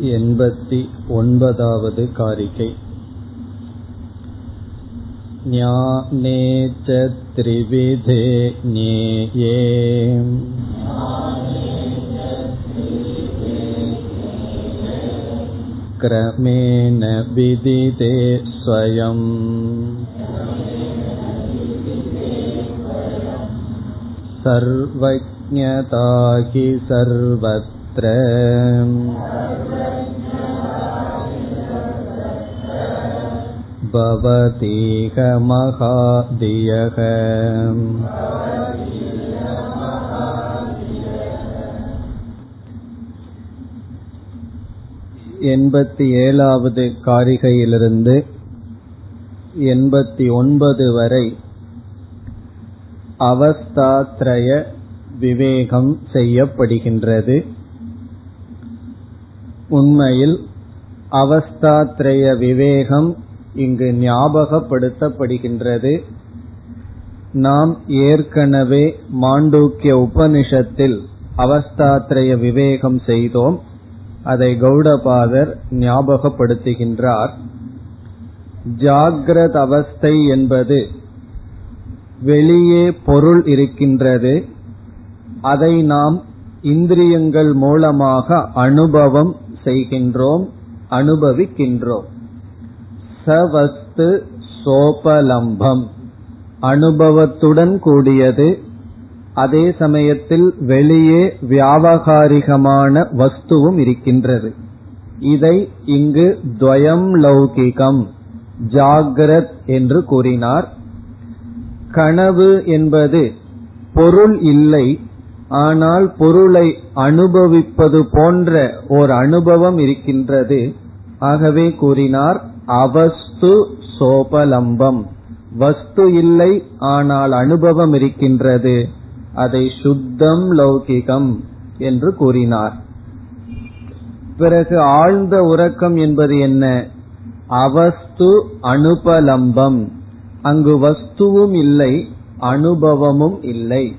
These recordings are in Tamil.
एण्पति ओन्पदावद् कारिकै ज्ञाने च त्रिविधे ज्ञेये क्रमेण विदिते स्वयम् सर्वज्ञता हि सर्वत्र भवतीह महादियः எண்பத்தி ஏழாவது காரிகையிலிருந்து எண்பத்தி ஒன்பது வரை அவஸ்தாத்ரய விவேகம் செய்யப்படுகின்றது உண்மையில் அவஸ்தாத்ரய விவேகம் இங்கு ஞாபகப்படுத்தப்படுகின்றது. நாம் ஏற்கனவே மாண்டூக்கிய உபனிஷத்தில் அவஸ்தாத்ரய விவேகம் செய்தோம். அதை கௌடபாதர் ஞாபகப்படுத்துகின்றார். ஜாகிரத அவஸ்தை என்பது வெளியே பொருள் இருக்கின்றது. அதை நாம் இந்திரியங்கள் மூலமாக அனுபவம் செய்கின்றோம் அனுபவிக்கின்றோம். சவஸ்து சோபலம்பம். அனுபவத்துடன் கூடியது. அதே சமயத்தில் வெளியே வியாபகாரிகமான வஸ்துவும் இருக்கின்றது. இதை இங்கு துவயம் லௌகிகம் ஜாகிரத் என்று கூறினார். கனவு என்பது பொருள் இல்லை ஆனால் பொருளை அனுபவிப்பது போன்ற ஓர் அனுபவம் இருக்கின்றது. ஆகவே கூறினார் அவஸ்து சோபலம்பம். வஸ்து இல்லை ஆனால் அனுபவம் இருக்கின்றது. அதை சுத்தம் லௌகிகம் என்று கூறினார். பிறகு ஆழ்ந்த உறக்கம் என்பது என்ன? அவஸ்து அனுபலம்பம். அங்கு வஸ்துவும் இல்லை அனுபவமும் இல்லை.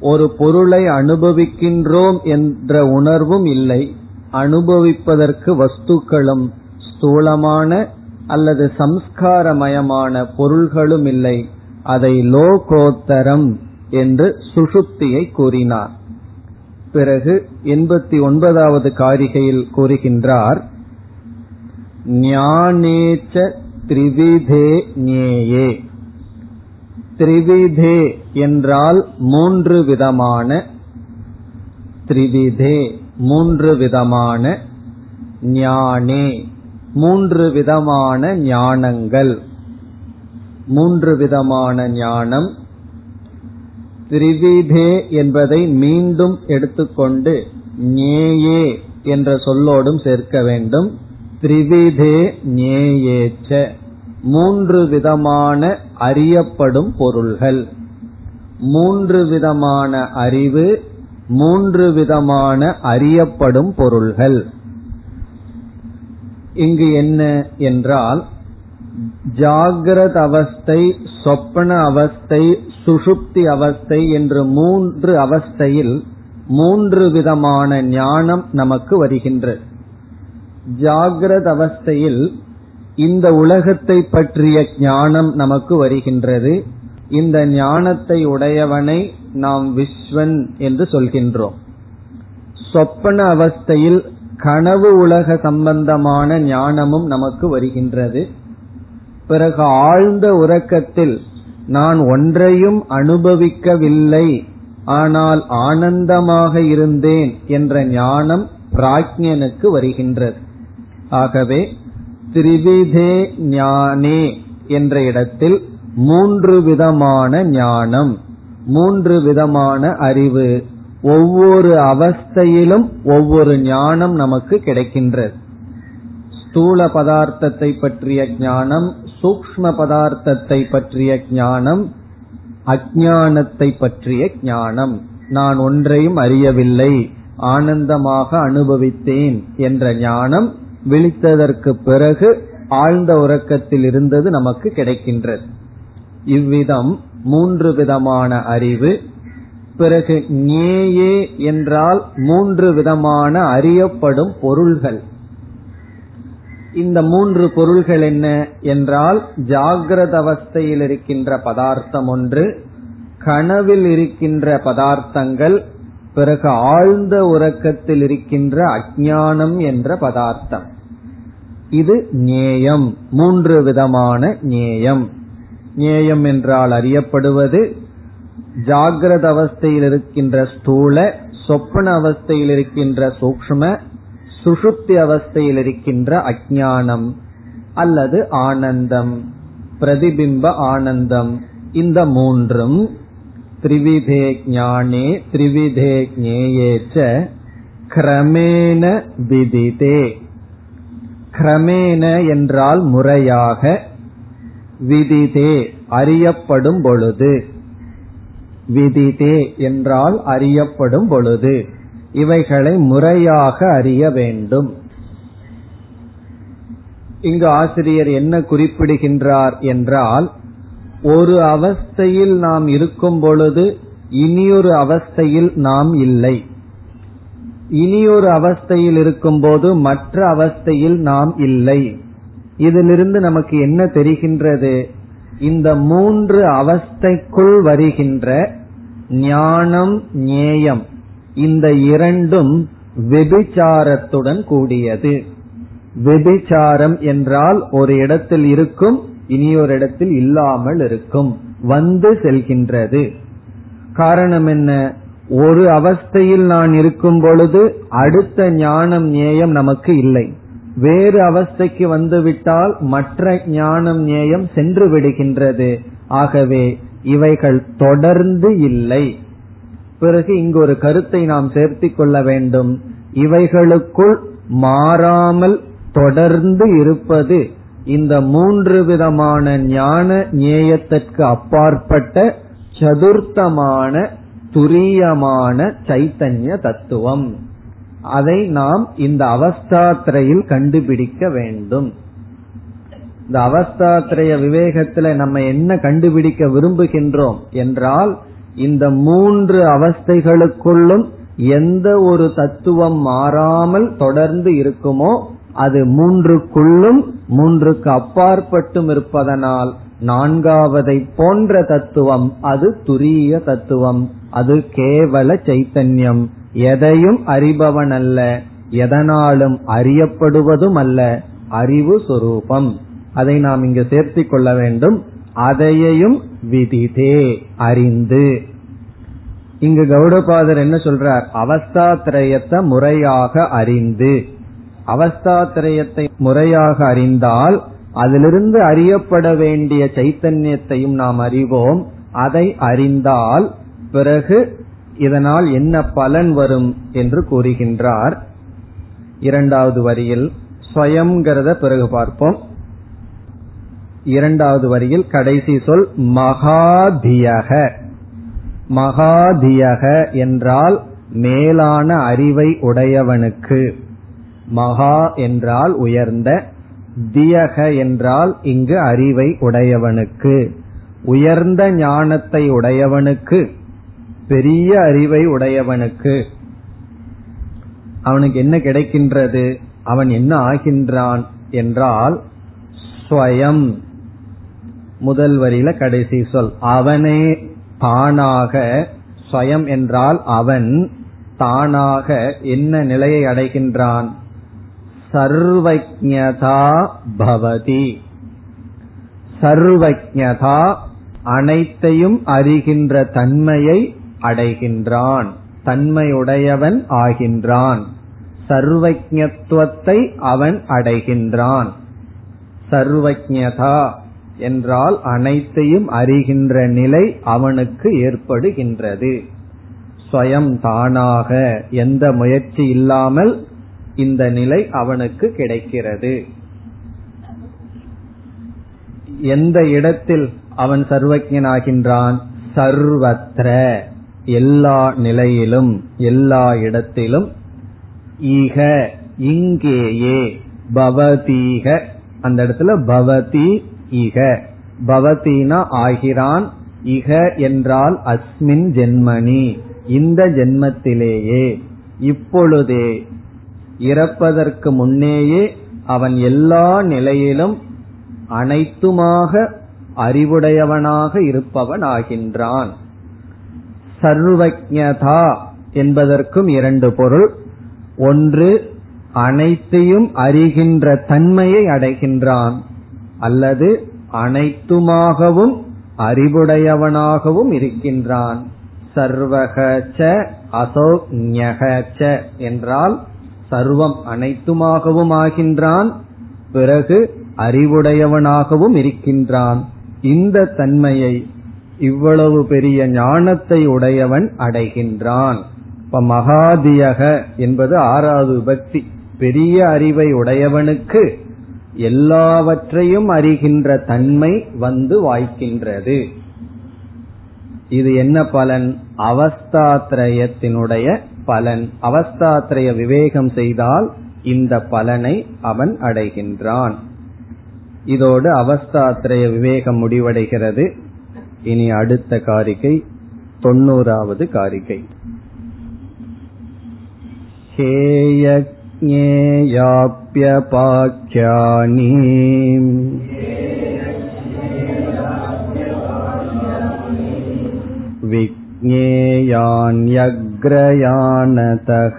ஒரு பொருளை அனுபவிக்கின்றோம் என்ற உணர்வும் இல்லை. அனுபவிப்பதற்கு வஸ்துக்களும் ஸ்தூலமான அல்லது சம்ஸ்காரமயமான பொருள்களும் இல்லை. அதை லோகோத்தரம் என்று சுஷுப்தியை கூறினார். பிறகு எண்பத்தி ஒன்பதாவது காரிகையில் கூறுகின்றார் ஞானேச்ச த்ரிவிதே ஞேயே. த்ரிவிதே என்றால் மூன்று விதமான த்ரிவிதே மூன்று விதமான ஞானே. மூன்று விதமான ஞானங்கள். மூன்று விதமான ஞானம். திரிவிதே என்பதை மீண்டும் எடுத்துக்கொண்டு ஞேயே என்ற சொல்லோடும் சேர்க்க வேண்டும். திரிவிதே ஞேயேச்ச. மூன்று விதமான அறியப்படும் பொருள்கள். மூன்று விதமான அறிவு மூன்று விதமான அறியப்படும் பொருள்கள். இங்கு என்ன என்றால் ஜாகிரத அவஸ்தை சொப்பன அவஸ்தை சுஷுப்தி அவஸ்தை என்று மூன்று அவஸ்தையில் மூன்று விதமான ஞானம் நமக்கு வருகின்றது ஜாகிரத அவஸ்தையில் இந்த உலகத்தை பற்றிய ஞானம் நமக்கு வருகின்றது. இந்த ஞானத்தை உடையவனை நாம் விஸ்வன் என்று சொல்கின்றோம். சொப்பன அவஸ்தையில் கனவு உலக சம்பந்தமான ஞானமும் நமக்கு வருகின்றது. பிறகு ஆழ்ந்த உறக்கத்தில் நான் ஒன்றையும் அனுபவிக்கவில்லை ஆனால் ஆனந்தமாக இருந்தேன் என்ற ஞானம் பிராஜ்யனுக்கு வருகின்றது. ஆகவே திரிவிதே ஞானே என்ற இடத்தில் மூன்று விதமான ஞானம் மூன்று விதமான அறிவு ஒவ்வொரு அவஸ்தையிலும் ஒவ்வொரு ஞானம் நமக்கு கிடைக்கின்றது. ஸ்தூல பதார்த்தத்தை பற்றிய ஞானம் சூக்ம பதார்த்தத்தை பற்றிய ஞானம் அஜானத்தை பற்றிய ஞானம். நான் ஒன்றையும் அறியவில்லை ஆனந்தமாக அனுபவித்தேன் என்ற ஞானம் விழித்ததற்கு பிறகு ஆழ்ந்த உறக்கத்தில் இருந்தது நமக்கு கிடைக்கின்றது. இவ்விதம் மூன்று விதமான அறிவு பிறகு ஞேயே என்றால் மூன்று விதமான அறியப்படும் பொருள்கள். இந்த மூன்று பொருள்கள் என்ன என்றால் ஜாகிரத அவஸ்தையில் இருக்கின்ற பதார்த்தம் ஒன்று கனவில் இருக்கின்ற பதார்த்தங்கள் பிறகு ஆழ்ந்த உறக்கத்தில் இருக்கின்ற அஜானம் என்ற பதார்த்தம். இது நேயம் மூன்று விதமான நேயம் நேயம் என்றால் அறியப்படுவது ஜாகிரத அவஸ்தையில் இருக்கின்ற ஸ்தூல சொப்பன அவஸ்தையில் இருக்கின்ற சூக்ம சுஷுப்தி அவஸ்தையில் இருக்கின்ற அஜானம் அல்லது ஆனந்தம் பிரதிபிம்ப ஆனந்தம். இந்த மூன்றும் திரிவிதே ஞானே திரிவிதே ஞேயேச்ச கிரமேண விதிதே. கிரமேண என்றால் முறையாக விதிதே அறியப்படும் பொழுது. விதிதே என்றால் அறியப்படும் பொழுது இவைகளை முறையாக அறிய வேண்டும். இங்கு ஆசிரியர் என்ன குறிப்பிடுகின்றார் என்றால் ஒரு அவஸ்தையில் நாம் இருக்கும் பொழுது இனியொரு அவஸ்தையில் நாம் இல்லை. இனியொரு அவஸ்தையில் இருக்கும்போது மற்ற அவஸ்தையில் நாம் இல்லை. இதிலிருந்து நமக்கு என்ன தெரிகின்றது? இந்த மூன்று அவஸ்தைக்குள் வருகின்ற ஞானம் ஞேயம் இந்த இரண்டும் வெபிச்சாரத்துடன் கூடியது. வெபிச்சாரம் என்றால் ஒரு இடத்தில் இருக்கும் இனியொரு இடத்தில் இல்லாமல் இருக்கும் வந்து செல்கின்றது. காரணம் என்ன? ஒரு அவஸ்தையில் நான் இருக்கும் பொழுது அடுத்த ஞானம் நேயம் நமக்கு இல்லை. வேறு அவஸ்தைக்கு வந்துவிட்டால் மற்ற ஞானம் நேயம் சென்று விடுகின்றது. ஆகவே இவைகள் தொடர்ந்து இல்லை. பிறகு இங்கு ஒரு கருத்தை நாம் சேர்த்திக் கொள்ள வேண்டும். இவைகளுக்குள் மாறாமல் தொடர்ந்து இருப்பது இந்த மூன்று விதமான ஞான ஞேயத்திற்கு அப்பாற்பட்ட சதுர்த்தமான துரியமான சைத்தன்ய தத்துவம். அதை நாம் இந்த அவஸ்தாத்திரையில் கண்டுபிடிக்க வேண்டும். இந்த அவஸ்தாத்திரைய விவேகத்துல நம்ம என்ன கண்டுபிடிக்க விரும்புகின்றோம் என்றால் இந்த மூன்று அவஸ்தைகளுக்குள்ளும் எந்த ஒரு தத்துவம் மாறாமல் தொடர்ந்து இருக்குமோ அது மூன்றுக்குள்ளும் மூன்றுக்கு அப்பாற்பட்டும் இருப்பதனால் நான்காவதை போன்ற தத்துவம் அது துரிய தத்துவம் அது கேவல சைத்தன்யம். எதையும் அறிபவன் அல்ல எதனாலும் அறியப்படுவதும் அல்ல அறிவு சொரூபம். அதை நாம் இங்கு சேர்த்திக் கொள்ள வேண்டும். அதையையும் விதிதே அறிந்து. இங்கு கௌடபாதர் என்ன சொல்றார்? அவஸ்தாத்திரயத்தை முறையாக அறிந்து. அவஸ்தாத்திரயத்தை முறையாக அறிந்தால் அதிலிருந்து அறியப்பட வேண்டிய சைத்தன்யத்தையும் நாம் அறிவோம். அதை அறிந்தால் பிறகு இதனால் என்ன பலன் வரும் என்று கூறுகின்றார். இரண்டாவது வரியில் ஸ்வயம்ங்கிறத பிறகு பார்ப்போம். இரண்டாவது வரியில் கடைசி சொல் மகாதியக. மகாதியக என்றால் மேலான அறிவை உடையவனுக்கு. மகா என்றால் உயர்ந்த தியக என்றால் இங்கு அறிவை உடையவனுக்கு. உயர்ந்த ஞானத்தை உடையவனுக்கு பெரிய அறிவை உடையவனுக்கு. அவனுக்கு என்ன கிடைக்கின்றது? அவன் என்ன ஆகின்றான் என்றால் ஸ்வயம். முதல் வரியில கடைசி சொல். அவனே தானாக ஸ்வயம் என்றால் அவன் தானாக என்ன நிலையை அடைகின்றான்? சர்வஜதா பவதி. சர்வஜதா அனைத்தையும் அறிகின்ற தன்மையை அடைகின்றான். தன்மையுடையவன் ஆகின்றான். சர்வஜத்துவத்தை அவன் அடைகின்றான். சர்வஜதா என்றால் அனைத்தையும் அறிகின்ற நிலை அவனுக்கு ஏற்படுகின்றது. ஸ்வயம் தானாக எந்த முயற்சி இல்லாமல் இந்த நிலை அவனுக்கு கிடைக்கிறது. எந்த இடத்தில் அவன் சர்வஜனாகின்றான் சர்வத்திர எல்லா நிலையிலும் எல்லா இடத்திலும். ஈக இங்கேயே பவதீக அந்த இடத்துல பவதி இக. பவதீனா ஆகிறான் இக என்றால் அஸ்மின் ஜென்மனி இந்த ஜென்மத்திலேயே இப்பொழுதே இறப்பதற்கு முன்னேயே அவன் எல்லா நிலையிலும் அனைத்துமாக அறிவுடையவனாக இருப்பவன் ஆகின்றான் சர்வஜதா என்பதற்கும் இரண்டு பொருள். ஒன்று அனைத்தையும் அறிகின்ற தன்மையை அடைகின்றான். அல்லது அனைத்துமாகவும் அறிவுடையவனாகவும் இருக்கின்றான். சர்வகச்ச ச என்றால் சர்வம் அனைத்துமாகவும் ஆகின்றான் பிறகு அறிவுடையவனாகவும் இருக்கின்றான். இந்த தன்மையை இவ்வளவு பெரிய ஞானத்தை உடையவன் அடைகின்றான். இப்ப மகாதியக என்பது ஆறாவது பக்தி பெரிய அறிவை உடையவனுக்கு எல்லாவற்றையும் அறிகின்ற தன்மை வந்து வாய்க்கின்றது. இது என்ன பலன்? அவஸ்தாத்ரயத்தினுடைய பலன். அவஸ்தாத்ரய விவேகம் செய்தால் இந்த பலனை அவன் அடைகின்றான். இதோடு அவஸ்தாத்ரய விவேகம் முடிவடைகிறது. இனி அடுத்த காரிகை தொண்ணூறாவது காரிகை. हेयज्ञेयाप्यपाख्यानि विज्ञेयान्यग्रयानतः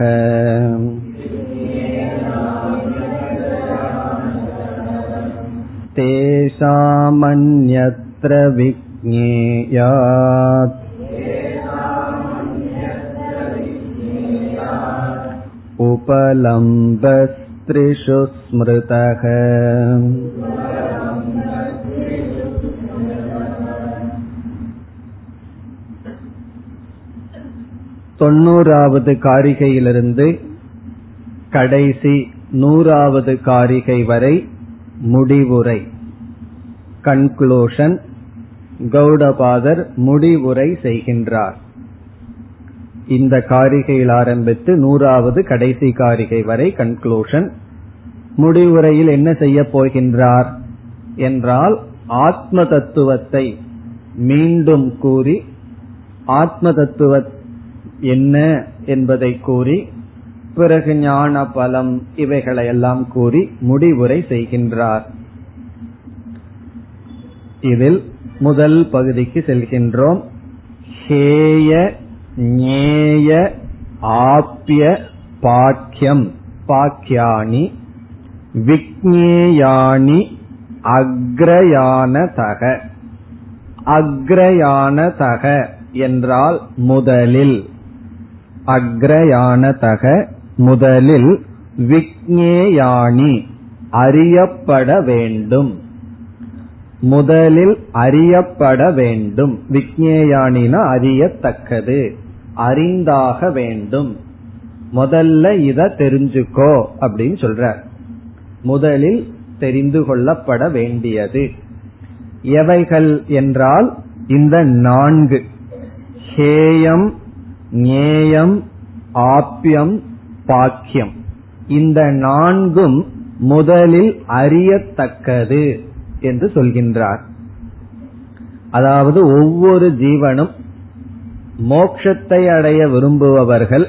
तेषामन्यत्र विज्ञेयात् उपलम्बस्त्रिषु स्मृतः தொண்ணூறாவது காரிகையிலிருந்து கடைசி நூறாவது காரிகை வரை முடிவுரை கன்க்ளூஷன் கௌடபாதர் முடிவுரை செய்கின்றார் இந்த காரிகையில் ஆரம்பித்து நூறாவது கடைசி காரிகை வரை கன்க்ளூஷன் முடிவுரையில் என்ன செய்ய போகின்றார் என்றால் ஆத்ம தத்துவத்தை மீண்டும் கூறி ஆத்ம தத்துவ என்ன என்பதை கூறி பிறகு ஞான பலம் இவைகளையெல்லாம் கூறி முடிவுரை செய்கின்றார். இதில் முதல் பகுதிக்கு செல்கின்றோம். ஹேய ஞேய ஆப்ய பாக்கியம் பாக்கியானி விக்னேயானி அக்ரயானதக அக்ரயானதக என்றால் முதலில்। அக்ரயானதக முதலில் விக்னேயானி அறியப்பட வேண்டும்। முதலில் அறியப்பட வேண்டும்। விக்னேயானினா அறியத்தக்கது। அறிந்தாக வேண்டும். முதல்ல இத தெரிஞ்சுக்கோ அப்படின்னு சொல்ற. முதலில் தெரிந்து கொள்ளப்பட வேண்டியது. எவைகள் என்றால் இந்த நான்கு. ஹேயம் ஞேயம் ஆப்பியம் பாக்கியம். இந்த நான்கும் முதலில் அறியத்தக்கது என்று சொல்கின்றார். அதாவது ஒவ்வொரு ஜீவனும் மோக்ஷத்தை அடைய விரும்புபவர்கள்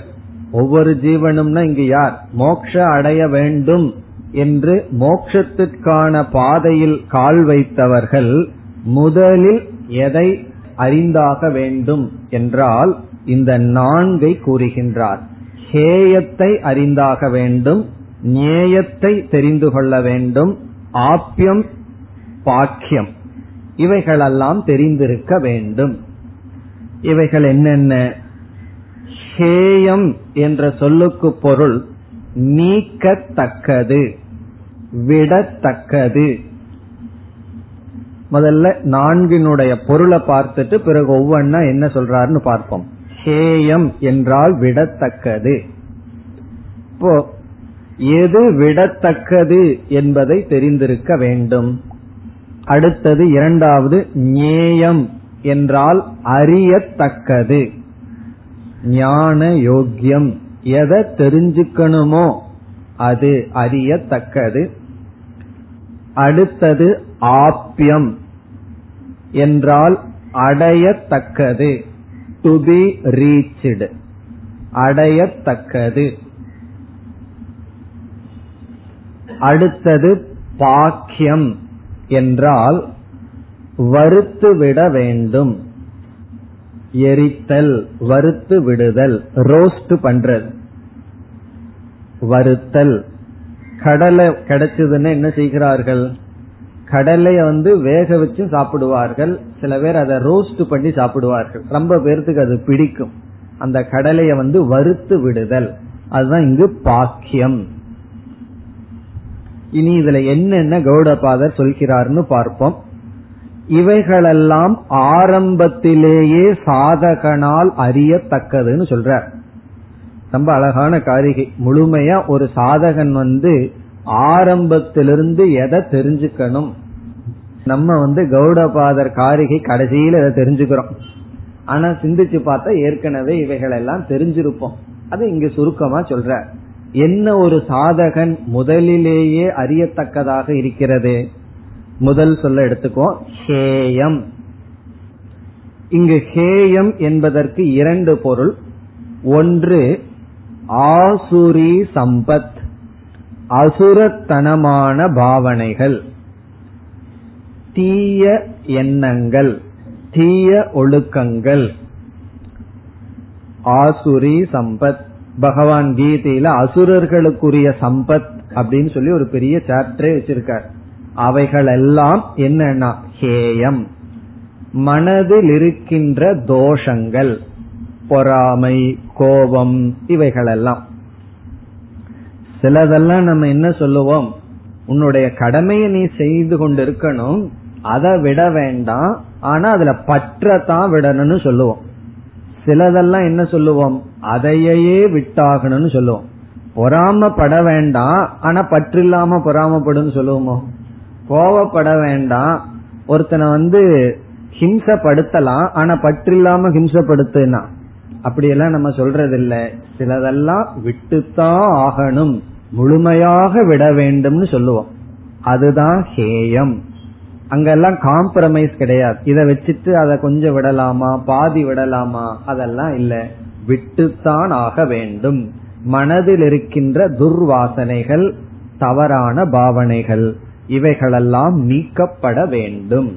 ஒவ்வொரு ஜீவனும்னா இங்கு யார்? மோக்ஷ அடைய வேண்டும் என்று மோக்ஷத்திற்கான பாதையில் கால் வைத்தவர்கள் முதலில் எதை அறிந்தாக வேண்டும் என்றால் இந்த நான்கை கூறுகின்றார். ஹேயத்தை அறிந்தாக வேண்டும் நேயத்தை தெரிந்து கொள்ள வேண்டும் ஆப்பியம் பாக்கியம் இவைகளெல்லாம் தெரிந்திருக்க வேண்டும். இவைகள் என்னென்ன? ஹேயம் என்ற சொல்லுக்கு பொருள் நீக்கத்தக்கது விடத்தக்கது. முதல்ல நான்கினுடைய பொருளை பார்த்துட்டு பிறகு ஒவ்வொன்னா என்ன சொல்றாருன்னு பார்ப்போம். ஹேயம் என்றால் விடத்தக்கது. இப்போ எது விடத்தக்கது என்பதை தெரிந்திருக்க வேண்டும். அடுத்தது இரண்டாவது ஞேயம் என்றால் அறியத்தக்கது. ஞான யோக்கியம். எதை தெரிஞ்சுக்கணுமோ அது அறியத்தக்கது. அடுத்தது ஆப்பியம் என்றால் அடையத்தக்கது. டு பி ரீச்டு அடையத்தக்கது. அடுத்தது பாக்கியம். என்றால் வறுத்து விட வேண்டும் எரித்தல் வறுத்து விடுதல் ரோஸ்ட் பண்றது. வறுத்தல் கடலை கிடைச்சதுன்னா என்ன செய்கிறார்கள்? கடலைய வந்து வேக வச்சு சாப்பிடுவார்கள். சில பேர் அதை ரோஸ்ட் பண்ணி சாப்பிடுவார்கள். ரொம்ப பேர்த்துக்கு அது பிடிக்கும். அந்த கடலைய வந்து வறுத்து விடுதல் அதுதான் இங்கு பாக்கியம். இனி இதுல என்னென்ன கௌடபாதர் சொல்கிறார்னு பார்ப்போம். இவைகளெல்லாம் ஆரம்பத்திலேயே சாதகனால் அறியத்தக்கதுன்னு சொல்றார். ரொம்ப அழகான காரிகை. முழுமையா ஒரு சாதகன் வந்து ஆரம்பத்திலிருந்து எதை தெரிஞ்சுக்கணும்? நம்ம வந்து கௌடபாதர் காரிகை கடைசியில எதை தெரிஞ்சுக்கிறோம். ஆனா சிந்திச்சு பார்த்தா ஏற்கனவே இவைகள் எல்லாம் தெரிஞ்சிருப்போம். அது இங்க சுருக்கமா சொல்ற என்ன ஒரு சாதகன் முதலிலேயே அறியத்தக்கதாக இருக்கிறது? முதல் சொல்ல எடுத்துக்கோ. ஹேயம். இங்கு ஹேயம் என்பதற்கு இரண்டு பொருள். ஒன்று ஆசுரி சம்பத் அசுரத்தனமான பாவனைகள். தீய எண்ணங்கள் தீய ஒழுக்கங்கள். ஆசுரி சம்பத். பகவான் கீதையில அசுரர்களுக்குரிய சம்பத் அப்படின்னு சொல்லி ஒரு பெரிய சாப்டரே வச்சிருக்கார். அவைகளெல்லாம் என்னன்னா ஹேயம். மனதில் இருக்கின்ற தோஷங்கள் பொறாமை கோபம் இவைகளெல்லாம். சிலதெல்லாம் நம்ம என்ன சொல்லுவோம்? உன்னுடைய கடமையை நீ செய்து கொண்டிருக்கணும் அதை விட வேண்டாம் ஆனா அதுல பற்றத்தான் விடணும்னு சொல்லுவோம். சிலதெல்லாம் என்ன சொல்லுவோம்? அதையே விட்டாகணும்னு சொல்லுவோம். பொறாமப்பட வேண்டாம் ஆனா பற்றில்லாம பொறாமப்படும் சொல்லுவோமோ? கோவப்பட வேண்டாம். ஒருத்தனை வந்து ஹிம்சப்படுத்தலாம் ஆனா பற்று இல்லாம ஹிம்சப்படுத்துனா. அப்படியெல்லாம் நம்ம சொல்றது இல்ல சிலதெல்லாம் விட்டுத்தான் ஆகணும். முழுமையாக விட வேண்டும்னு சொல்லுவோம். அதுதான் ஹேயம். அங்கெல்லாம் காம்ப்ரமைஸ் கிடையாது. இதை வச்சுட்டு அதை கொஞ்சம் விடலாமா? பாதி விடலாமா? அதெல்லாம் இல்ல. விட்டுத்தான் ஆக வேண்டும். மனதில் இருக்கின்ற துர்வாசனைகள் தவறான பாவனைகள். இவைகளெல்லாம் நீக்கப்பட வேண்டும்.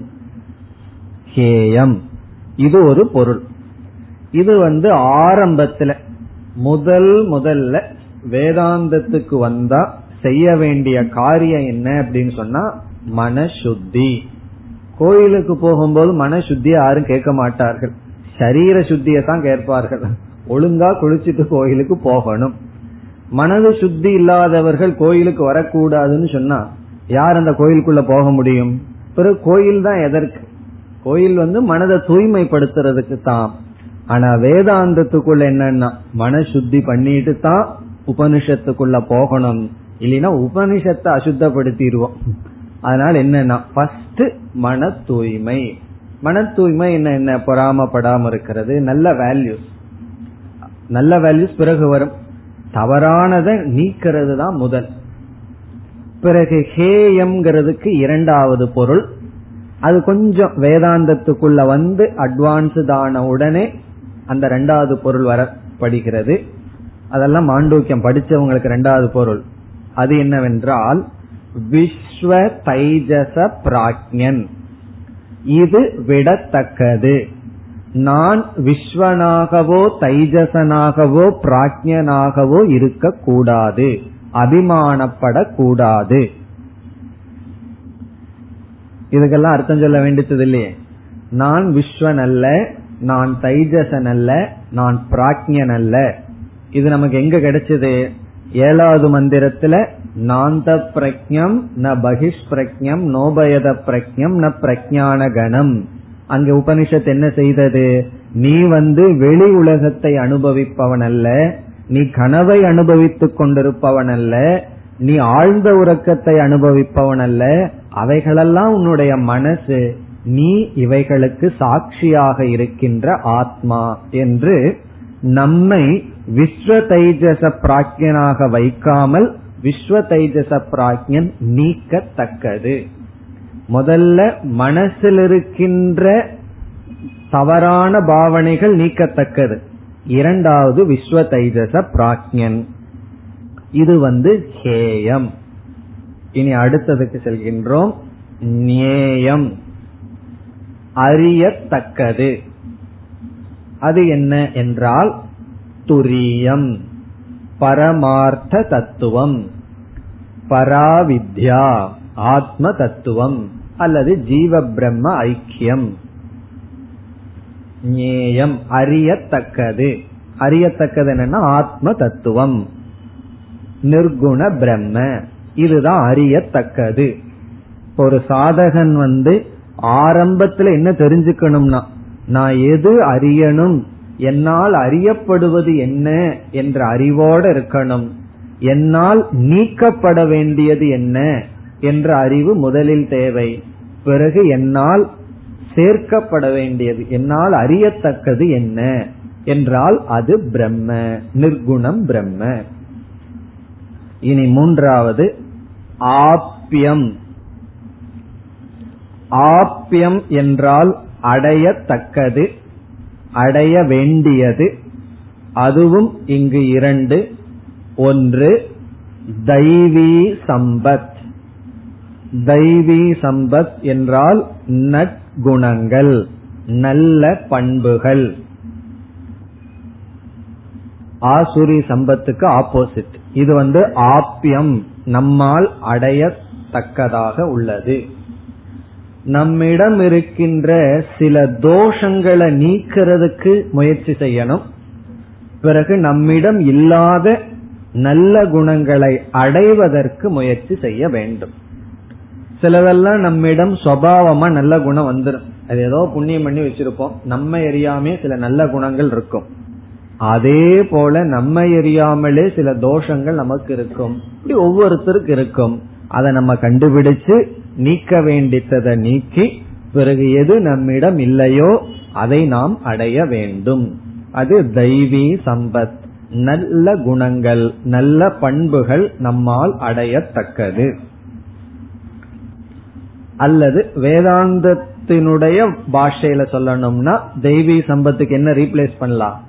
ஹேயம். இது ஒரு பொருள். இது வந்து ஆரம்பத்துல முதல் முதல்ல வேதாந்தத்துக்கு வந்தா செய்ய வேண்டிய காரியம் என்ன அப்படின்னு சொன்னா மனசுத்தி. கோயிலுக்கு போகும்போது மனசுத்தி யாரும் கேட்க மாட்டார்கள். சரீர சுத்தியை தான் கேட்பார்கள். ஒழுங்கா குளிச்சுட்டு கோயிலுக்கு போகணும். மனது சுத்தி இல்லாதவர்கள் கோயிலுக்கு வரக்கூடாதுன்னு சொன்னா யார் அந்த கோயிலுக்குள்ள போக முடியும்? பிறகு கோயில் தான் எதற்கு? கோயில் வந்து மனதை தூய்மைப்படுத்துறதுக்கு தான். ஆனா வேதாந்தத்துக்குள்ள என்னன்னா மன சுத்தி பண்ணிட்டு தான் உபனிஷத்துக்குள்ள போகணும். இல்லைன்னா உபனிஷத்தை அசுத்தப்படுத்திடுவோம். அதனால என்னன்னா ஃபர்ஸ்ட் மன தூய்மை மன தூய்மை என்ன என்ன? பொறாமப்படாம இருக்கிறது. நல்ல வேல்யூஸ் நல்ல வேல்யூஸ் பிறகு வரும். தவறானதை நீக்கிறது தான் முதல். பிறகு ஹேயம்ங்கிறதுக்கு இரண்டாவது பொருள். அது கொஞ்சம் வேதாந்தத்துக்குள்ள வந்து அட்வான்ஸ்டான உடனே அந்த ரெண்டாவது பொருள் வரப்படுகிறது. அதெல்லாம் மாண்டூக்கியம் படிச்சவங்களுக்கு ரெண்டாவது பொருள். அது என்னவென்றால் விஸ்வ தைஜச பிராக்ஞன் இது விடத்தக்கது. நான் விஸ்வனாகவோ தைஜசனாகவோ பிராக்ஞனாகவோ இருக்கக்கூடாது. அபிமானப்படக்கூடாது. இதுக்கெல்லாம் அர்த்தம் சொல்ல வேண்டியது இல்லையே நான் விஸ்வன் அல்ல நான் தைஜசன் அல்ல நான் பிராக்ஞன் அல்ல இது நமக்கு எங்க கிடைச்சது? ஏழாவது மந்திரத்துல நாந்த பிரக்ஞம் ந பகிஷ் பிரக்ஞம் நோபயத பிரக்ஞம் ந பிரஜான கணம் அங்க உபனிஷத் என்ன செய்தது? நீ வந்து வெளி உலகத்தை அனுபவிப்பவன் அல்ல நீ கனவை அனுபவித்துக் கொண்டிருப்பவன் அல்ல நீ ஆழ்ந்த உறக்கத்தை அனுபவிப்பவன் அல்ல அவைகளெல்லாம் உன்னுடைய மனசு நீ இவைகளுக்கு சாட்சியாக இருக்கின்ற ஆத்மா என்று நம்மை விஸ்வ தைஜச பிராக்யனாக வைக்காமல் விஸ்வ தைஜச பிராக்யன் நீக்கத்தக்கது. முதல்ல மனசில் இருக்கின்ற தவறான பாவனைகள் நீக்கத்தக்கது. இரண்டாவது விஸ்வ தைஜச பிராக்யன் இது வந்து ஹேயம். இனி அடுத்ததுக்கு செல்கின்றோம் நேயம் அறியத்தக்கது. அது என்ன என்றால் துரியம். பரமார்த்த தத்துவம். பராவித்யா ஆத்ம தத்துவம். அல்லது ஜீவ பிரம்ம ஐக்கியம். ஞேயம் அறியத்தக்கது. அறியத்தக்கது என்னன்னா ஆத்ம தத்துவம் நிர்குண பிரம்ம. இதுதான் அறியத்தக்கது. ஒரு சாதகன் வந்து ஆரம்பத்துல என்ன தெரிஞ்சுக்கணும்னா நான் எது அறியணும் என்னால் அறியப்படுவது என்ன என்ற அறிவோடு இருக்கணும். என்னால் நீக்கப்பட வேண்டியது என்ன என்ற அறிவு முதலில் தேவை. பிறகு என்னால் சேர்க்கப்பட வேண்டியது. என்னால் அறியத்தக்கது என்ன? என்றால் அது பிரம்ம நிர்குணம் பிரம்ம. இனி மூன்றாவது ஆப்பியம் ஆப்பியம் என்றால் அடையத்தக்கது அடைய வேண்டியது. அதுவும் இங்கு இரண்டு. ஒன்று தெய்வீ சம்பத். தெய்வீ சம்பத் என்றால் நட் குணங்கள் நல்ல பண்புகள். ஆசுரி சம்பத்துக்கு ஆப்போசிட் இது வந்து ஆப்பியம் நம்மால் அடையத்தக்கதாக உள்ளது. நம்மிடம் இருக்கின்ற சில தோஷங்களை நீக்கிறதுக்கு முயற்சி செய்யணும். பிறகு நம்மிடம் இல்லாத நல்ல குணங்களை அடைவதற்கு முயற்சி செய்ய வேண்டும். சிலதெல்லாம் நம்மிடம் சுவாவமா நல்ல குணம் வந்துடும் அது ஏதோ புண்ணியம் பண்ணி வச்சிருப்போம். நம்ம எரியாமே சில நல்ல குணங்கள் இருக்கும். அதே போல நம்ம எரியாமலே சில தோஷங்கள் நமக்கு இருக்கும். இப்படி ஒவ்வொருத்தருக்கு இருக்கும். அதை நம்ம கண்டுபிடிச்சு நீக்க வேண்டித்ததை நீக்கி பிறகு எது நம்மிடம் இல்லையோ அதை நாம் அடைய வேண்டும். அது தெய்வீ சம்பத். நல்ல குணங்கள் நல்ல பண்புகள் நம்மால் அடையத்தக்கது. அல்லது வேதாந்தத்தினுடைய பாஷையில சொல்லணும்னா தெய்வீ சம்பத்துக்கு என்ன ரீப்ளேஸ் பண்ணலாம்?